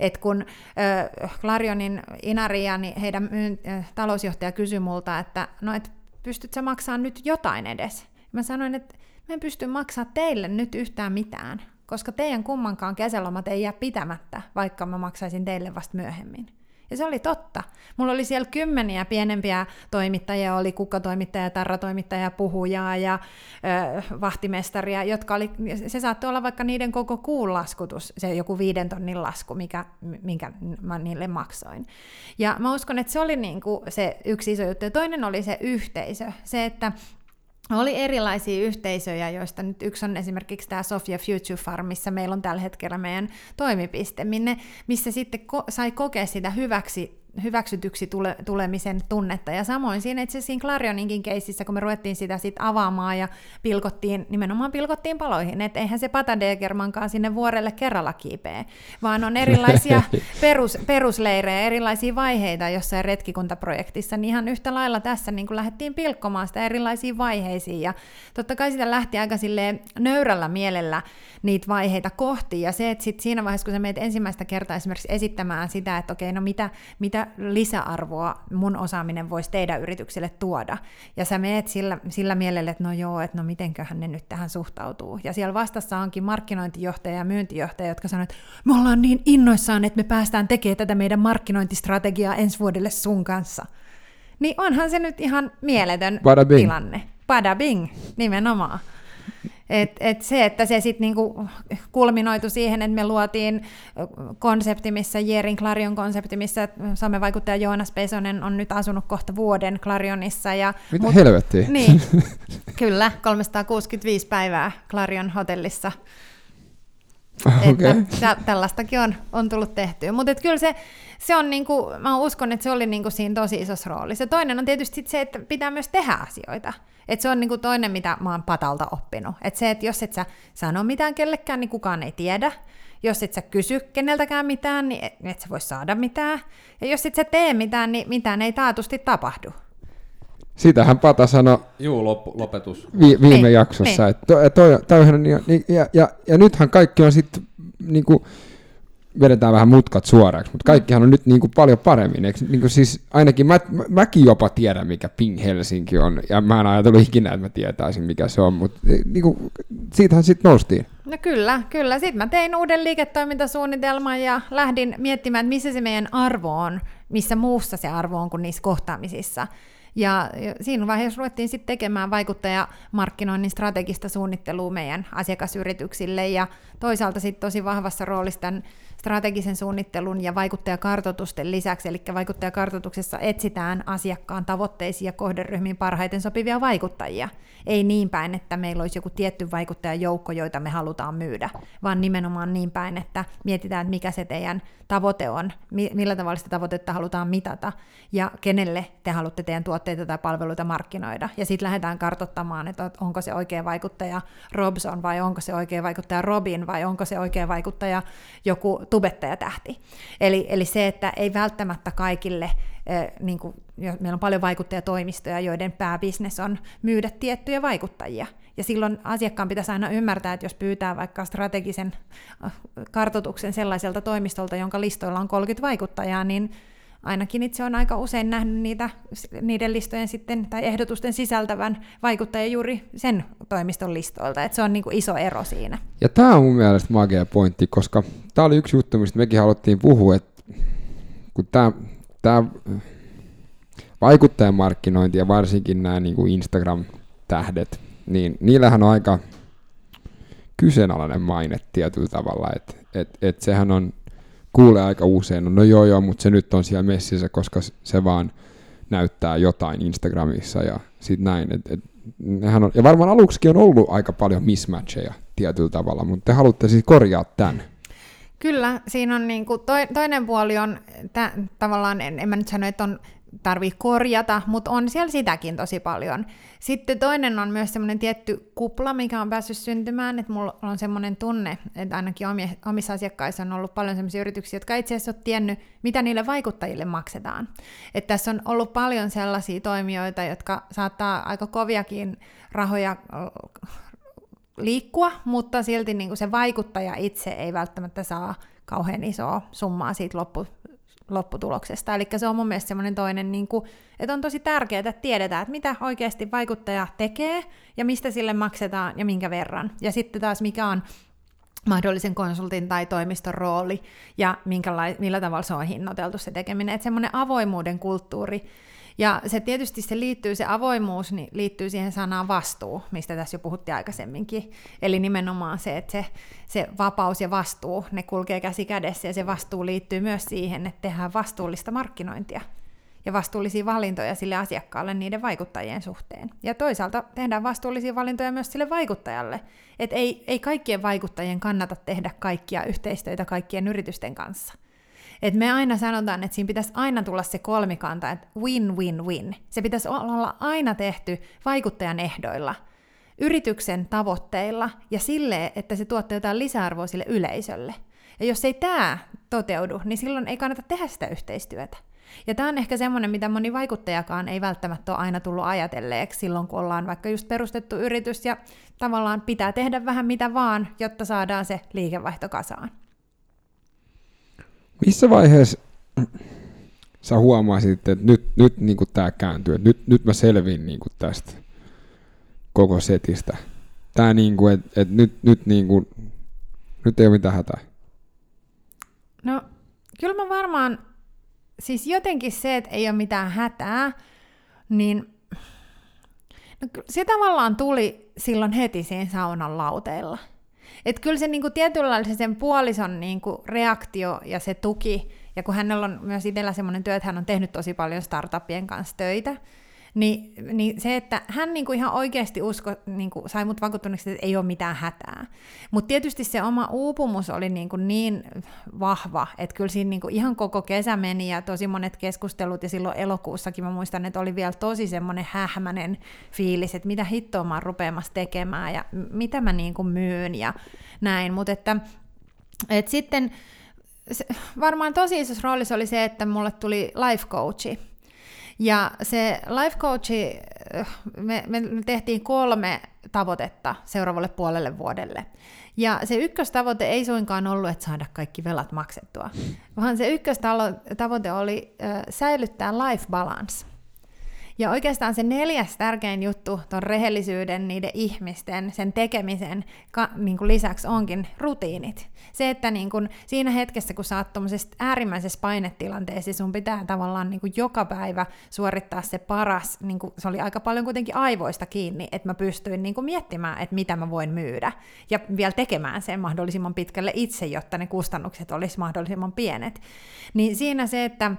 Et kun äh, Klarionin Inari ja niin heidän äh, talousjohtaja kysyi multa, että no et pystyt sä maksamaan nyt jotain edes? Mä sanoin, että mä en pysty maksaa teille nyt yhtään mitään, koska teidän kummankaan kesälomat ei jää pitämättä, vaikka mä maksaisin teille vasta myöhemmin. Ja se oli totta. Mulla oli siellä kymmeniä pienempiä toimittajia, oli kukkatoimittaja, tarratoimittaja, puhujaa ja ö, vahtimestaria, jotka oli, se saattoi olla vaikka niiden koko kuun laskutus, se joku viiden tonnin lasku, mikä, minkä mä niille maksoin. Ja mä uskon, että se oli niin kuin se yksi iso juttu. Ja toinen oli se yhteisö, se, että oli erilaisia yhteisöjä, joista nyt yksi on esimerkiksi tämä Sofia Future Farm, missä meillä on tällä hetkellä meidän toimipiste, minne, missä sitten ko- sai kokea sitä hyväksi hyväksytyksi tule, tulemisen tunnetta. Ja samoin siinä itse siinä Clarioninkin keississä, kun me ruvettiin sitä sit avaamaan ja pilkottiin, nimenomaan pilkottiin paloihin, että eihän se patadegermankaan sinne vuorelle kerralla kiipeä, vaan on erilaisia perus, perusleirejä, erilaisia vaiheita jossain retkikuntaprojektissa, niin ihan yhtä lailla tässä niin lähdettiin pilkkomaan sitä erilaisiin vaiheisiin, ja totta kai sitä lähti aika nöyrällä mielellä niitä vaiheita kohti, ja se, että sit siinä vaiheessa, kun sä meet ensimmäistä kertaa esimerkiksi esittämään sitä, että okei, no mitä, mitä lisäarvoa mun osaaminen voisi teidän yritykselle tuoda. Ja sä meet sillä, sillä mielellä, että no joo, että no mitenköhän ne nyt tähän suhtautuu. Ja siellä vastassa onkin markkinointijohtaja ja myyntijohtaja, jotka sanoo, että me ollaan niin innoissaan, että me päästään tekemään tätä meidän markkinointistrategiaa ensi vuodelle sun kanssa. Niin onhan se nyt ihan mieletön Bada tilanne. Bada bing, nimenomaan. Et, et se, että se sitten niinku kulminoitu siihen, että me luotiin konsepti, missä Jerin Clarion konsepti, missä somevaikuttaja Joonas Pesonen on nyt asunut kohta vuoden Clarionissa. Ja, Mitä mut, helvettiä? Niin, kyllä, 365 päivää Clarion hotellissa. Okay. Että tällaistakin on, on tullut tehtyä. Mutta kyllä se, se on niinku, mä uskon, että se oli niinku siinä tosi isossa roolissa. Toinen on tietysti se, että pitää myös tehdä asioita. Et se on niinku toinen, mitä mä oon patalta oppinut. Et se, että jos et sä sano mitään kellekään, niin kukaan ei tiedä. Jos et sä kysy keneltäkään mitään, niin et sä voi saada mitään. Ja jos et sä tee mitään, niin mitään ei taatusti tapahdu. Sitähän Pata sanoi Juu, lop, lopetus. Vi, viime niin, jaksossa, niin. että toi, toi, toi, niin, ja, ja, ja nythän kaikki on sitten niinku, vedetään vähän mutkat suoraksi, mutta kaikkihan on nyt niin kuin paljon paremmin. Eikö, niin kuin siis ainakin mä, mä, mäkin jopa tiedän, mikä Ping Helsinki on, ja mä en ajatellut ikinä, että mä tietäisin, mikä se on, mutta niin kuin, siitähän sitten noustiin. No kyllä, kyllä. Sitten mä tein uuden liiketoimintasuunnitelman ja lähdin miettimään, että missä se meidän arvo on, missä muussa se arvo on kuin niissä kohtaamisissa. Ja siinä vaiheessa ruvettiin sitten tekemään vaikuttajamarkkinoinnin strategista suunnittelua meidän asiakasyrityksille ja toisaalta sitten tosi vahvassa roolissa tämän strategisen suunnittelun ja vaikuttajakartoitusten lisäksi, eli vaikuttajakartoituksessa etsitään asiakkaan tavoitteisiin ja kohderyhmiin parhaiten sopivia vaikuttajia. Ei niin päin, että meillä olisi joku tietty vaikuttajajoukko, joita me halutaan myydä, vaan nimenomaan niin päin, että mietitään, että mikä se teidän tavoite on, millä tavalla sitä tavoitetta halutaan mitata ja kenelle te haluatte teidän tuotteita tai palveluita markkinoida. Ja sitten lähdetään kartottamaan, että onko se oikea vaikuttaja Robson vai onko se oikea vaikuttaja Robin vai onko se oikea vaikuttaja joku tubettajatähti. Eli, eli se, että ei välttämättä kaikille, niin kuin, meillä on paljon vaikuttajatoimistoja, joiden pääbisnes on myydä tiettyjä vaikuttajia. Ja silloin asiakkaan pitäisi aina ymmärtää, että jos pyytää vaikka strategisen kartotuksen sellaiselta toimistolta, jonka listoilla on 30 vaikuttajaa, niin ainakin itse on aika usein nähnyt niitä, niiden listojen sitten, tai ehdotusten sisältävän vaikuttajia juuri sen toimiston listoilta, että se on niin kuin iso ero siinä. Ja tämä on mun mielestä magea pointti, koska tämä oli yksi juttu, mistä mekin haluttiin puhua, että kun tämä, tämä vaikuttajamarkkinointi ja varsinkin nämä niin kuin Instagram-tähdet, niin niillähän on aika kyseenalainen maine tietyllä tavalla, että et, et sehän on kuulee aika usein, no joo joo, mutta se nyt on siellä messissä, koska se vaan näyttää jotain Instagramissa ja sit näin. Et, et, nehän on, ja varmaan aluksikin on ollut aika paljon mismatcheja tietyllä tavalla, mutta te haluatte siis korjaa tämän. Kyllä, siinä on niin kuin, toinen puoli on, tä, tavallaan, en, en mä nyt sano, että on tarvii korjata, mutta on siellä sitäkin tosi paljon. Sitten toinen on myös semmoinen tietty kupla, mikä on päässyt syntymään, että mulla on semmoinen tunne, että ainakin omissa asiakkaissa on ollut paljon semmoisia yrityksiä, jotka itse asiassa ole tiennyt, mitä niille vaikuttajille maksetaan. Että tässä on ollut paljon sellaisia toimijoita, jotka saattaa aika koviakin rahoja liikkua, mutta silti niin kuin se vaikuttaja itse ei välttämättä saa kauhean isoa summaa siitä loppu, lopputuloksesta. Eli se on mun mielestä semmoinen toinen, niin kuin, että on tosi tärkeää, että tiedetään, että mitä oikeasti vaikuttaja tekee ja mistä sille maksetaan ja minkä verran. Ja sitten taas mikä on mahdollisen konsultin tai toimiston rooli ja millä tavalla se on hinnoiteltu se tekeminen. Että semmoinen avoimuuden kulttuuri ja se tietysti se liittyy, se avoimuus niin liittyy siihen sanaan vastuu, mistä tässä jo puhuttiin aikaisemminkin. Eli nimenomaan se, että se, se vapaus ja vastuu, ne kulkee käsi kädessä ja se vastuu liittyy myös siihen, että tehdään vastuullista markkinointia ja vastuullisia valintoja sille asiakkaalle niiden vaikuttajien suhteen. Ja toisaalta tehdään vastuullisia valintoja myös sille vaikuttajalle. Että ei, ei kaikkien vaikuttajien kannata tehdä kaikkia yhteistyötä kaikkien yritysten kanssa – et me aina sanotaan, että siinä pitäisi aina tulla se kolmikanta, että win-win-win. Se pitäisi olla aina tehty vaikuttajan ehdoilla, yrityksen tavoitteilla ja sille, että se tuottaa jotain lisäarvoa sille yleisölle. Ja jos ei tämä toteudu, niin silloin ei kannata tehdä sitä yhteistyötä. Ja tämä on ehkä semmoinen, mitä moni vaikuttajakaan ei välttämättä ole aina tullut ajatelleeksi silloin, kun ollaan vaikka just perustettu yritys ja tavallaan pitää tehdä vähän mitä vaan, jotta saadaan se liikevaihto kasaan. Missä vaiheessa sä huomasit, että nyt, nyt niin tämä kääntyy, että nyt, nyt mä selvin niin tästä koko setistä. Tää niin kuin, että, että nyt, nyt, niin kuin, nyt ei ole mitään hätää. No, kyllä mä varmaan, siis jotenkin se, että ei ole mitään hätää, niin no, se tavallaan tuli silloin heti siinä saunan lauteilla. Että kyllä se niinku tietynlaisen sen puolison niinku reaktio ja se tuki, ja kun hänellä on myös itsellä semmoinen työ, että hän on tehnyt tosi paljon startupien kanssa töitä, niin, niin se, että hän niinku ihan oikeasti usko, niinku sai mut vakuuttuneeksi, että ei ole mitään hätää. Mutta tietysti se oma uupumus oli niinku niin vahva, että kyllä siinä niinku ihan koko kesä meni ja tosi monet keskustelut ja silloin elokuussakin mä muistan, että oli vielä tosi semmoinen hähmänen fiilis, että mitä hittoa mä oon rupeamassa tekemään ja mitä mä niinku myyn ja näin. Mutta että, että sitten se, varmaan tosi isossa roolissa oli se, että mulle tuli life coachi, ja se life coachi, me, me tehtiin kolme tavoitetta seuraavalle puolelle vuodelle. Ja se ykköstavoite ei suinkaan ollut, että saada kaikki velat maksettua, vaan se ykköstavoite oli äh, säilyttää life balance. Ja oikeastaan se neljäs tärkein juttu tuon rehellisyyden, niiden ihmisten, sen tekemisen ka, niin kuin lisäksi onkin rutiinit. Se, että niin kuin siinä hetkessä, kun sä oot äärimmäisessä painetilanteessa, sun pitää tavallaan niin kuin joka päivä suorittaa se paras, niin kuin se oli aika paljon kuitenkin aivoista kiinni, että mä pystyin niin kuin miettimään, että mitä mä voin myydä. Ja vielä tekemään sen mahdollisimman pitkälle itse, jotta ne kustannukset olisi mahdollisimman pienet. Niin siinä se, että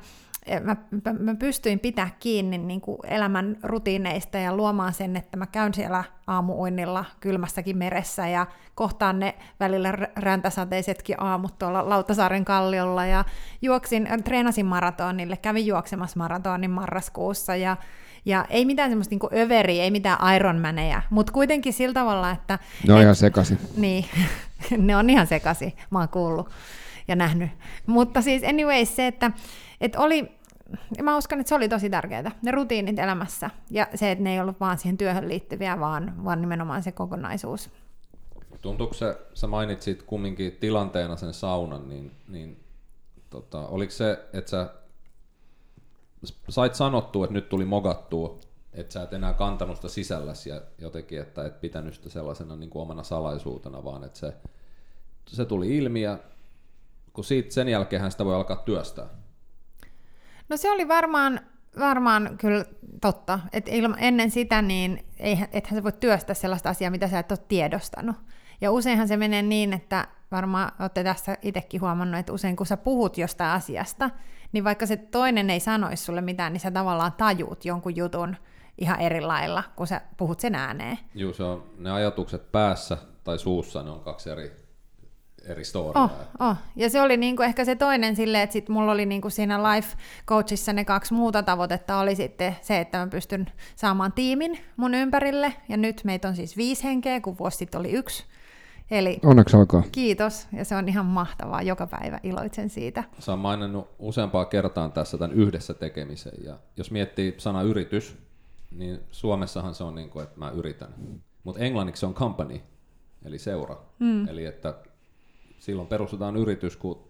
mä, mä, mä pystyin pitää kiinni niin kuin elämän rutiineista ja luomaan sen, että mä käyn siellä aamuuinnilla kylmässäkin meressä ja kohtaan ne välillä räntäsateisetkin aamut tuolla Lautasaaren kalliolla ja juoksin, treenasin maratonille, kävin juoksemassa maratonin marraskuussa ja ja ei mitään semmoista niinku överiä, ei mitään Ironmaneja, mutta kuitenkin sillä tavalla, että... Ne on et, ihan sekasi. Niin, ne on ihan sekasi, mä oon kuullut. Ja nähnyt. Mutta siis anyways se, että, että oli, mä uskon, että se oli tosi tärkeää, ne rutiinit elämässä, ja se, että ne ei ollut vaan siihen työhön liittyviä, vaan, vaan nimenomaan se kokonaisuus. Tuntuuko se, sä mainitsit kumminkin tilanteena sen saunan, niin, niin tota, oliko se, että sä sait sanottua, että nyt tuli mogattua, että sä et enää kantanut sitä sisälläsi ja jotenkin, että et pitänyt sitä sellaisena niin kuin omana salaisuutena, vaan että se, se tuli ilmi ja kun siitä sen jälkeen sitä voi alkaa työstää. No se oli varmaan, varmaan kyllä totta, että ennen sitä niin ethän sä voi työstää sellaista asiaa, mitä sä et ole tiedostanut. Ja useinhan se menee niin, että varmaan olette tässä itsekin huomannut, että usein kun sä puhut jostain asiasta, niin vaikka se toinen ei sanoisi sulle mitään, niin sä tavallaan tajuut jonkun jutun ihan eri lailla, kun sä puhut sen ääneen. Joo, se on, ne ajatukset päässä tai suussa, ne on kaksi eri, eri storia. Oh, oh. Ja se oli niinku ehkä se toinen silleen, että sit mulla oli niinku siinä life coachissa ne kaksi muuta tavoitetta oli sitten se, että mä pystyn saamaan tiimin mun ympärille, ja nyt meitä on siis viisi henkeä, kun vuosi sitten oli yksi. Eli Onneksi olkoon. Kiitos, ja se on ihan mahtavaa. Joka päivä iloitsen siitä. Sä on maininnut useampaa kertaan tässä tämän yhdessä tekemisen, ja jos miettii sana yritys, niin Suomessahan se on niin kuin, että mä yritän. Mutta englanniksi se on company, eli seura. Mm. Eli että silloin perustetaan yritys, kun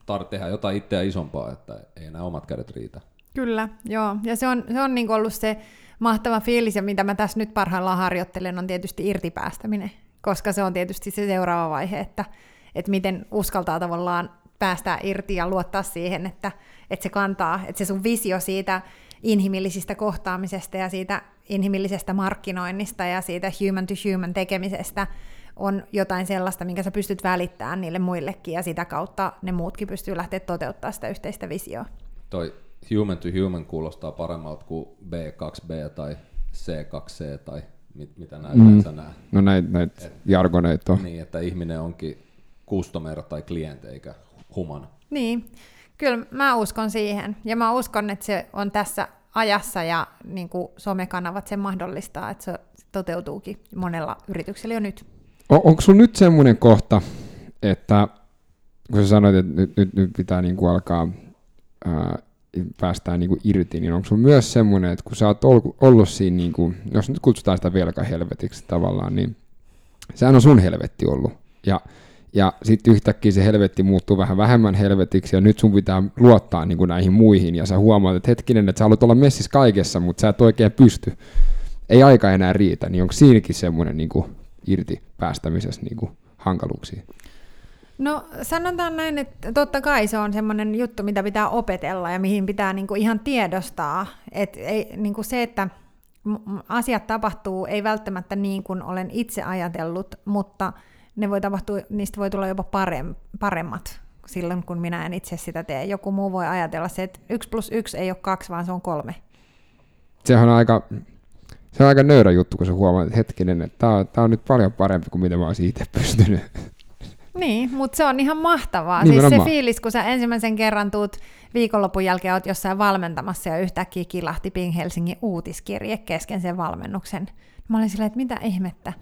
tar- tehdään jotain itseä isompaa, että ei enää omat kädet riitä. Kyllä, joo. Ja se on, se on niin ollut se mahtava fiilis, ja mitä mä tässä nyt parhaillaan harjoittelen, on tietysti irtipäästäminen koska se on tietysti se seuraava vaihe, että, että miten uskaltaa tavallaan päästää irti ja luottaa siihen, että, että se kantaa, että se sun visio siitä inhimillisistä kohtaamisesta ja siitä inhimillisestä markkinoinnista ja siitä human to human tekemisestä on jotain sellaista, minkä sä pystyt välittämään niille muillekin, ja sitä kautta ne muutkin pystyy lähteä toteuttaa sitä yhteistä visioa. Toi human to human kuulostaa paremmalta kuin B2B tai C2C tai mit, mitä näitä mm. yleensä nämä. No näitä näit jargoneita on. Niin, että ihminen onkin customer tai klientti eikä human. Niin, kyllä mä uskon siihen. Ja mä uskon, että se on tässä ajassa ja niin kuin somekanavat sen mahdollistaa, että se toteutuukin monella yrityksellä jo nyt. On, onko sun nyt semmoinen kohta, että kun sä sanoit, että nyt, nyt, nyt pitää niin kuin alkaa ää, päästään niin kuin irti, niin onko sinulla myös semmoinen, että kun sä oot ollut siinä, niin kuin, jos nyt kutsutaan sitä velkahelvetiksi tavallaan, niin sehän on sun helvetti ollut. Ja, ja sitten yhtäkkiä se helvetti muuttuu vähän vähemmän helvetiksi, ja nyt sun pitää luottaa niin kuin näihin muihin, ja sä huomaat, että hetkinen, että sä haluat olla messissä kaikessa, mutta sä et oikein pysty. Ei aika enää riitä, niin onko siinäkin semmoinen niin kuin irti päästämisessä niin kuin hankaluuksia? No sanotaan näin, että totta kai se on semmoinen juttu, mitä pitää opetella ja mihin pitää niinku ihan tiedostaa. Et ei, niinku se, että asiat tapahtuu ei välttämättä niin kuin olen itse ajatellut, mutta ne voi tapahtua, niistä voi tulla jopa paremmat silloin, kun minä en itse sitä tee. Joku muu voi ajatella se, että 1 plus 1 ei ole kaksi, vaan se on kolme. Sehän on aika, se on aika nöyrä juttu, kun sä huomaat, että hetkinen, että tämä on, tämä on nyt paljon parempi kuin mitä mä olisin itse pystynyt niin, mutta se on ihan mahtavaa. Niin, siis se fiilis, kun sä ensimmäisen kerran tuut viikonlopun jälkeen oot jossain valmentamassa ja yhtäkkiä kilahti Ping Helsingin uutiskirje kesken sen valmennuksen. Mä olin silleen, että mitä ihmettä.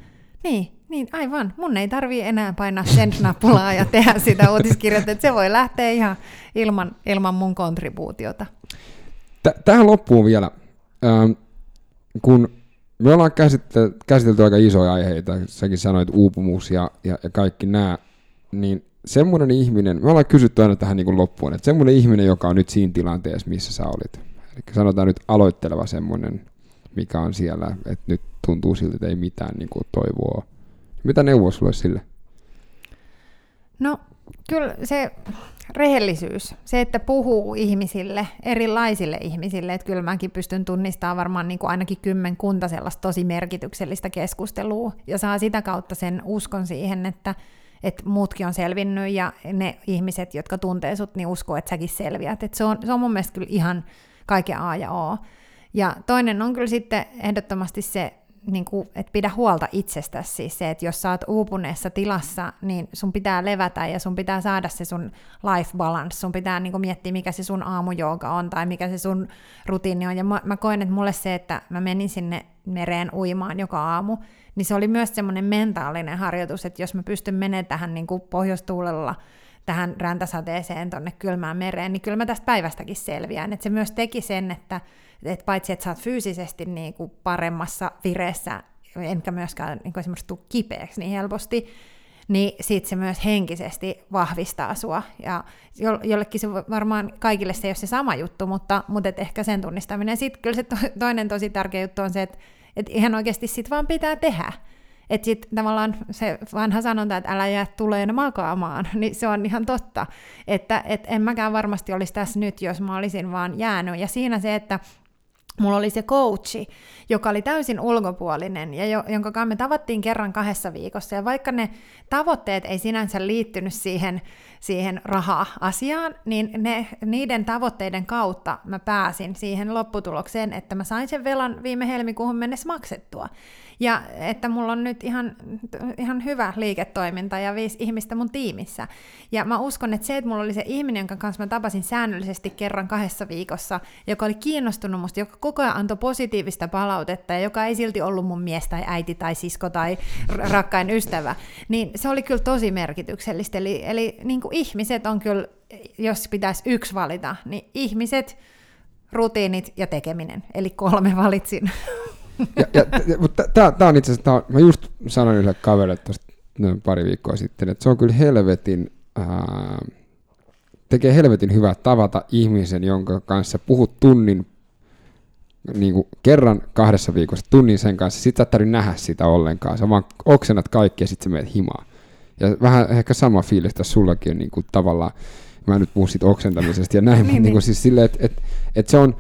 Niin, niin aivan. Mun ei tarvii enää painaa sen nappulaa ja tehdä sitä uutiskirjaa, että se voi lähteä ihan ilman, ilman mun kontribuutiota. Tähän loppuun vielä. Ähm, kun me ollaan käsitelty, käsitelty aika isoja aiheita, säkin sanoit uupumus ja, ja, ja kaikki nämä, niin semmoinen ihminen, me ollaan kysytty aina tähän niin kuin loppuun, että semmoinen ihminen, joka on nyt siinä tilanteessa, missä sä olit, eli sanotaan nyt aloitteleva semmoinen, mikä on siellä, että nyt tuntuu siltä, että ei mitään niin kuin toivoa. Mitä neuvoa sulle sille? No kyllä se rehellisyys, se, että puhuu ihmisille, erilaisille ihmisille, että kyllä mäkin pystyn tunnistamaan varmaan niin kuin ainakin kymmenkunta sellaista tosi merkityksellistä keskustelua, ja saa sitä kautta sen uskon siihen, että että muutkin on selvinnyt ja ne ihmiset, jotka tuntee sut, niin uskoo, että säkin selviät. Et se, on, se on mun mielestä kyllä ihan kaiken A ja O. Ja toinen on kyllä sitten ehdottomasti se, niin kuin, että pidä huolta itsestäsi. Siis se, että jos sä oot uupuneessa tilassa, niin sun pitää levätä ja sun pitää saada se sun life balance. Sun pitää niin kuin, miettiä, mikä se sun aamujooga on tai mikä se sun rutiini on. Ja mä, mä koen, että mulle se, että mä menin sinne mereen uimaan joka aamu, niin se oli myös semmoinen mentaalinen harjoitus, että jos mä pystyn menemään tähän niin kuin pohjoistuulella tähän räntäsateeseen tonne kylmään mereen, niin kyllä mä tästä päivästäkin selviän. Että se myös teki sen, että, että paitsi että sä oot fyysisesti niin kuin paremmassa vireessä, enkä myöskään niin kuin esimerkiksi tuu kipeäksi niin helposti, niin sit se myös henkisesti vahvistaa sua. Ja jollekin se varmaan kaikille se ei ole se sama juttu, mutta, mutta et ehkä sen tunnistaminen. Sitten kyllä se toinen tosi tärkeä juttu on se, että et ihan oikeasti sit vaan pitää tehdä. Että sitten tavallaan se vanha sanonta, että älä jää tuleen makaamaan, niin se on ihan totta. Että et en mäkään varmasti olisi tässä nyt, jos mä olisin vaan jäänyt. Ja siinä se, että mulla oli se coachi, joka oli täysin ulkopuolinen ja jo, jonka kanssa me tavattiin kerran kahdessa viikossa. Ja vaikka ne tavoitteet ei sinänsä liittynyt siihen, siihen raha-asiaan, niin ne, niiden tavoitteiden kautta mä pääsin siihen lopputulokseen, että mä sain sen velan viime helmikuuhun mennessä maksettua. Ja että mulla on nyt ihan, ihan hyvä liiketoiminta ja viisi ihmistä mun tiimissä. Ja mä uskon, että se, että mulla oli se ihminen, jonka kanssa mä tapasin säännöllisesti kerran kahdessa viikossa, joka oli kiinnostunut musta, joka koko ajan antoi positiivista palautetta ja joka ei silti ollut mun mies tai äiti tai sisko tai rakkain ystävä, niin se oli kyllä tosi merkityksellistä. Eli, eli niin kuin ihmiset on kyllä, jos pitäisi yksi valita, niin ihmiset, rutiinit ja tekeminen. Eli kolme valitsin. Ja, ja, ja, mutta tämä on itse asiassa, mä just sanoin yhdelle kaverille tuosta pari viikkoa sitten, että se on kyllä helvetin, ää, tekee helvetin hyvää tavata ihmisen, jonka kanssa puhut tunnin niin kuin kerran kahdessa viikossa tunnin sen kanssa, sit sä et tarvitse nähdä sitä ollenkaan, sä vaan oksennat kaikki ja sit sä meet himaan. Ja vähän ehkä sama fiilis tässä sullakin niin kuin tavallaan, mä nyt puhu siitä oksentamisesta ja näin, niin, mutta niin. Niin siis silleen, että et, et se on,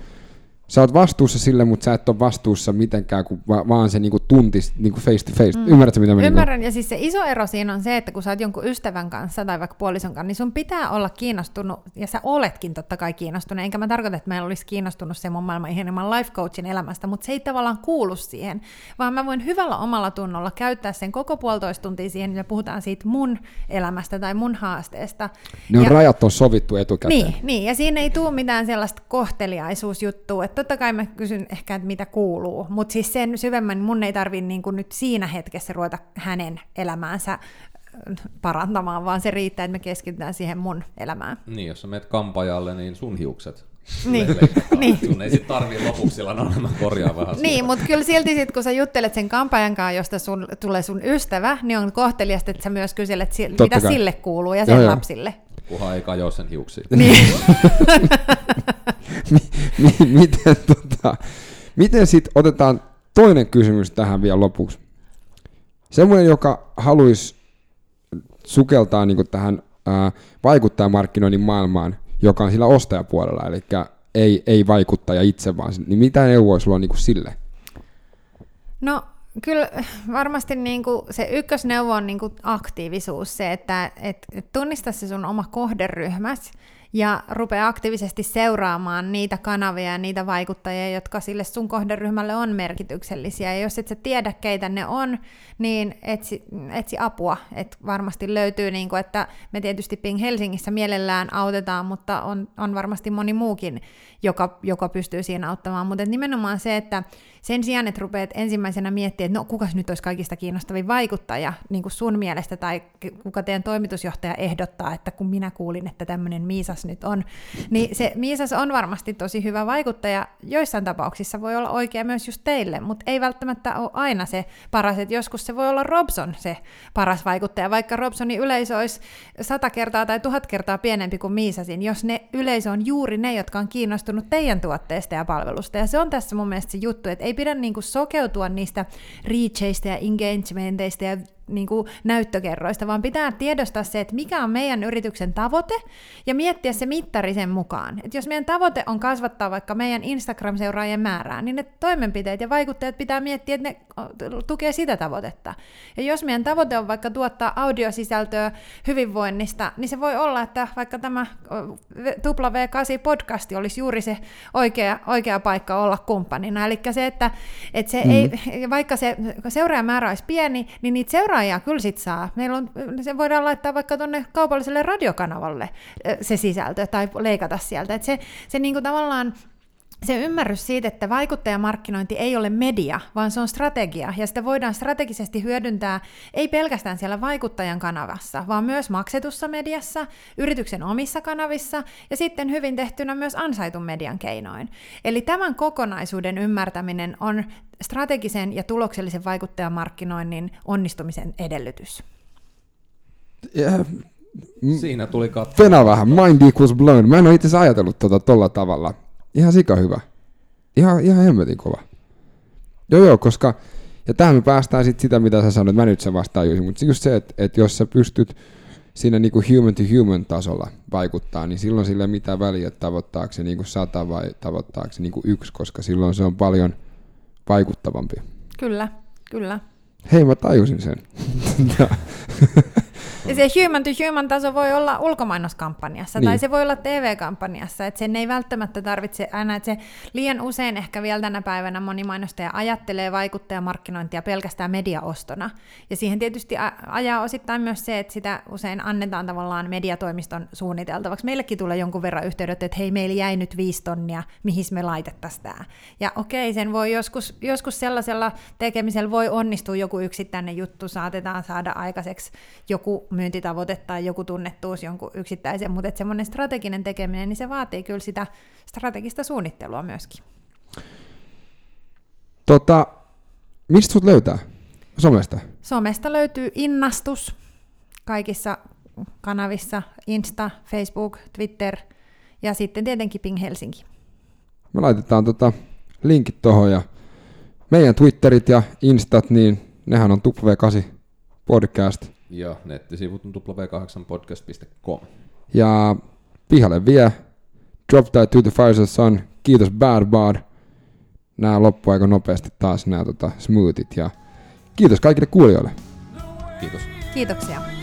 sä oot vastuussa sille, mutta sä et ole vastuussa mitenkään, kun va- vaan se niinku tuntis niinku face to face. Mm. Ymmärrätkö, mitä mä niinku- Ymmärrän, niinku... ja siis se iso ero siinä on se, että kun sä oot jonkun ystävän kanssa tai vaikka puolison kanssa, niin sun pitää olla kiinnostunut, ja sä oletkin totta kai kiinnostunut, enkä mä tarkoita, että meillä olisi kiinnostunut se mun maailman ihanimman life coachin elämästä, mutta se ei tavallaan kuulu siihen, vaan mä voin hyvällä omalla tunnolla käyttää sen koko puolitoista tuntia siihen, ja puhutaan siitä mun elämästä tai mun haasteesta. Ne on ja... rajat on sovittu etukäteen. Niin, niin, ja siinä ei tule mitään sellaista kohteliaisuusjuttua, että totta kai mä kysyn ehkä, että mitä kuuluu, mutta siis sen syvemmän mun ei tarvitse niin nyt siinä hetkessä ruveta hänen elämäänsä äh, parantamaan, vaan se riittää, että me keskitytään siihen mun elämään. Niin, jos sä menet kampajalle, niin sun hiukset niin. niin. Sun ei sit tarvii lopuksi sillä no, korjaa vähän Niin, mutta kyllä silti sit, kun sä juttelet sen kampajan kanssa, josta sun, tulee sun ystävä, niin on kohteliasta, että sä myös kyselet, Totta mitä kai. sille kuuluu ja sen joo, lapsille. Kuha ei kajoa sen hiuksiin. Niin. miten, tota, miten sitten otetaan toinen kysymys tähän vielä lopuksi. Semmoinen, joka haluaisi sukeltaa niin tähän ää, vaikuttajamarkkinoinnin maailmaan, joka on sillä ostajapuolella, eli ei, ei vaikuttaja itse vaan, niin mitä neuvoa sulla on niin sille? No Kyllä varmasti niin kuin se ykkösneuvo on niin kuin aktiivisuus, se, että et, tunnista se sun oma kohderyhmäs ja rupea aktiivisesti seuraamaan niitä kanavia ja niitä vaikuttajia, jotka sille sun kohderyhmälle on merkityksellisiä. Ja jos et sä tiedä, keitä ne on, niin etsi, etsi apua. Et varmasti löytyy, niin kuin, että me tietysti Ping Helsingissä mielellään autetaan, mutta on, on varmasti moni muukin, joka, joka pystyy siinä auttamaan. Mutta nimenomaan se, että sen sijaan, että rupeat ensimmäisenä miettimään, että no kukas nyt olisi kaikista kiinnostavin vaikuttaja niin kuin sun mielestä, tai kuka teidän toimitusjohtaja ehdottaa, että kun minä kuulin, että tämmöinen Miisas nyt on, niin se Miisas on varmasti tosi hyvä vaikuttaja. Joissain tapauksissa voi olla oikea myös just teille, mutta ei välttämättä ole aina se paras, että joskus se voi olla Robson se paras vaikuttaja, vaikka Robsonin yleisö olisi sata kertaa tai tuhat kertaa pienempi kuin Miisasin, jos ne yleisö on juuri ne, jotka on kiinnostunut teidän tuotteesta ja palvelusta. Ja se on tässä mun mielestä se juttu, että ei pidä niin kuin sokeutua niistä reacheista ja engagementeista ja niin kuin näyttökerroista, vaan pitää tiedostaa se, että mikä on meidän yrityksen tavoite ja miettiä se mittari sen mukaan. Et jos meidän tavoite on kasvattaa vaikka meidän Instagram-seuraajien määrää, niin ne toimenpiteet ja vaikuttajat pitää miettiä, että ne tukee sitä tavoitetta. Ja jos meidän tavoite on vaikka tuottaa audiosisältöä hyvinvoinnista, niin se voi olla, että vaikka tämä W8-podcasti olisi juuri se oikea, oikea paikka olla kumppanina. Eli se, että, että se mm. ei, vaikka se seuraajamäärä olisi pieni, niin niitä seuraajia seuraajia kyllä sit saa. Meillä on, se voidaan laittaa vaikka tuonne kaupalliselle radiokanavalle se sisältö tai leikata sieltä. Et se, se niinku tavallaan se ymmärrys siitä, että vaikuttajamarkkinointi ei ole media, vaan se on strategia, ja sitä voidaan strategisesti hyödyntää ei pelkästään siellä vaikuttajan kanavassa, vaan myös maksetussa mediassa, yrityksen omissa kanavissa ja sitten hyvin tehtynä myös ansaitun median keinoin. Eli tämän kokonaisuuden ymmärtäminen on strategisen ja tuloksellisen vaikuttajamarkkinoinnin onnistumisen edellytys. Ja, Siinä tuli katto. Pena vähän, mind equals blown. Mä en ole itse asiassa ajatellut tota tolla tavalla. Ihan sika hyvä. Ihan, ihan hemmetin kova. Joo joo, koska, ja tähän me päästään sitten sitä, mitä sä sanoit, mä nyt sen vastaan mutta just se, että, että jos sä pystyt siinä niinku human to human tasolla vaikuttaa, niin silloin sillä ei mitään väliä, että tavoittaako se niinku sata vai tavoittaako se niinku yksi, koska silloin se on paljon vaikuttavampi. Kyllä, kyllä. Hei, mä tajusin sen. Ja se human to human taso voi olla ulkomainoskampanjassa niin. tai se voi olla TV-kampanjassa, että sen ei välttämättä tarvitse aina, että se liian usein ehkä vielä tänä päivänä moni mainostaja ajattelee vaikuttajamarkkinointia pelkästään mediaostona. Ja siihen tietysti ajaa osittain myös se, että sitä usein annetaan tavallaan mediatoimiston suunniteltavaksi. Meillekin tulee jonkun verran yhteydet, että hei, meillä jäi nyt viisi tonnia, mihin me laitettaisiin tämä. Ja okei, sen voi joskus, joskus sellaisella tekemisellä voi onnistua joku yksittäinen juttu, saatetaan saada aikaiseksi joku myyntitavoite tai joku tunnettuus jonkun yksittäisen, mutta semmoinen strateginen tekeminen, niin se vaatii kyllä sitä strategista suunnittelua myöskin. Tota, mistä sut löytää? Somesta? Somesta löytyy Innastus kaikissa kanavissa, Insta, Facebook, Twitter ja sitten tietenkin Ping Helsinki. Me laitetaan tota linkit tuohon ja meidän Twitterit ja Instat, niin nehän on W8 podcast – ja nettisivut on w8podcast.com. Ja pihalle vie Drop That to the Fires Sun. Kiitos Bad Bad. Nämä loppu aika nopeasti taas nämä tota, smoothit. Ja kiitos kaikille kuulijoille. Kiitos. Kiitoksia.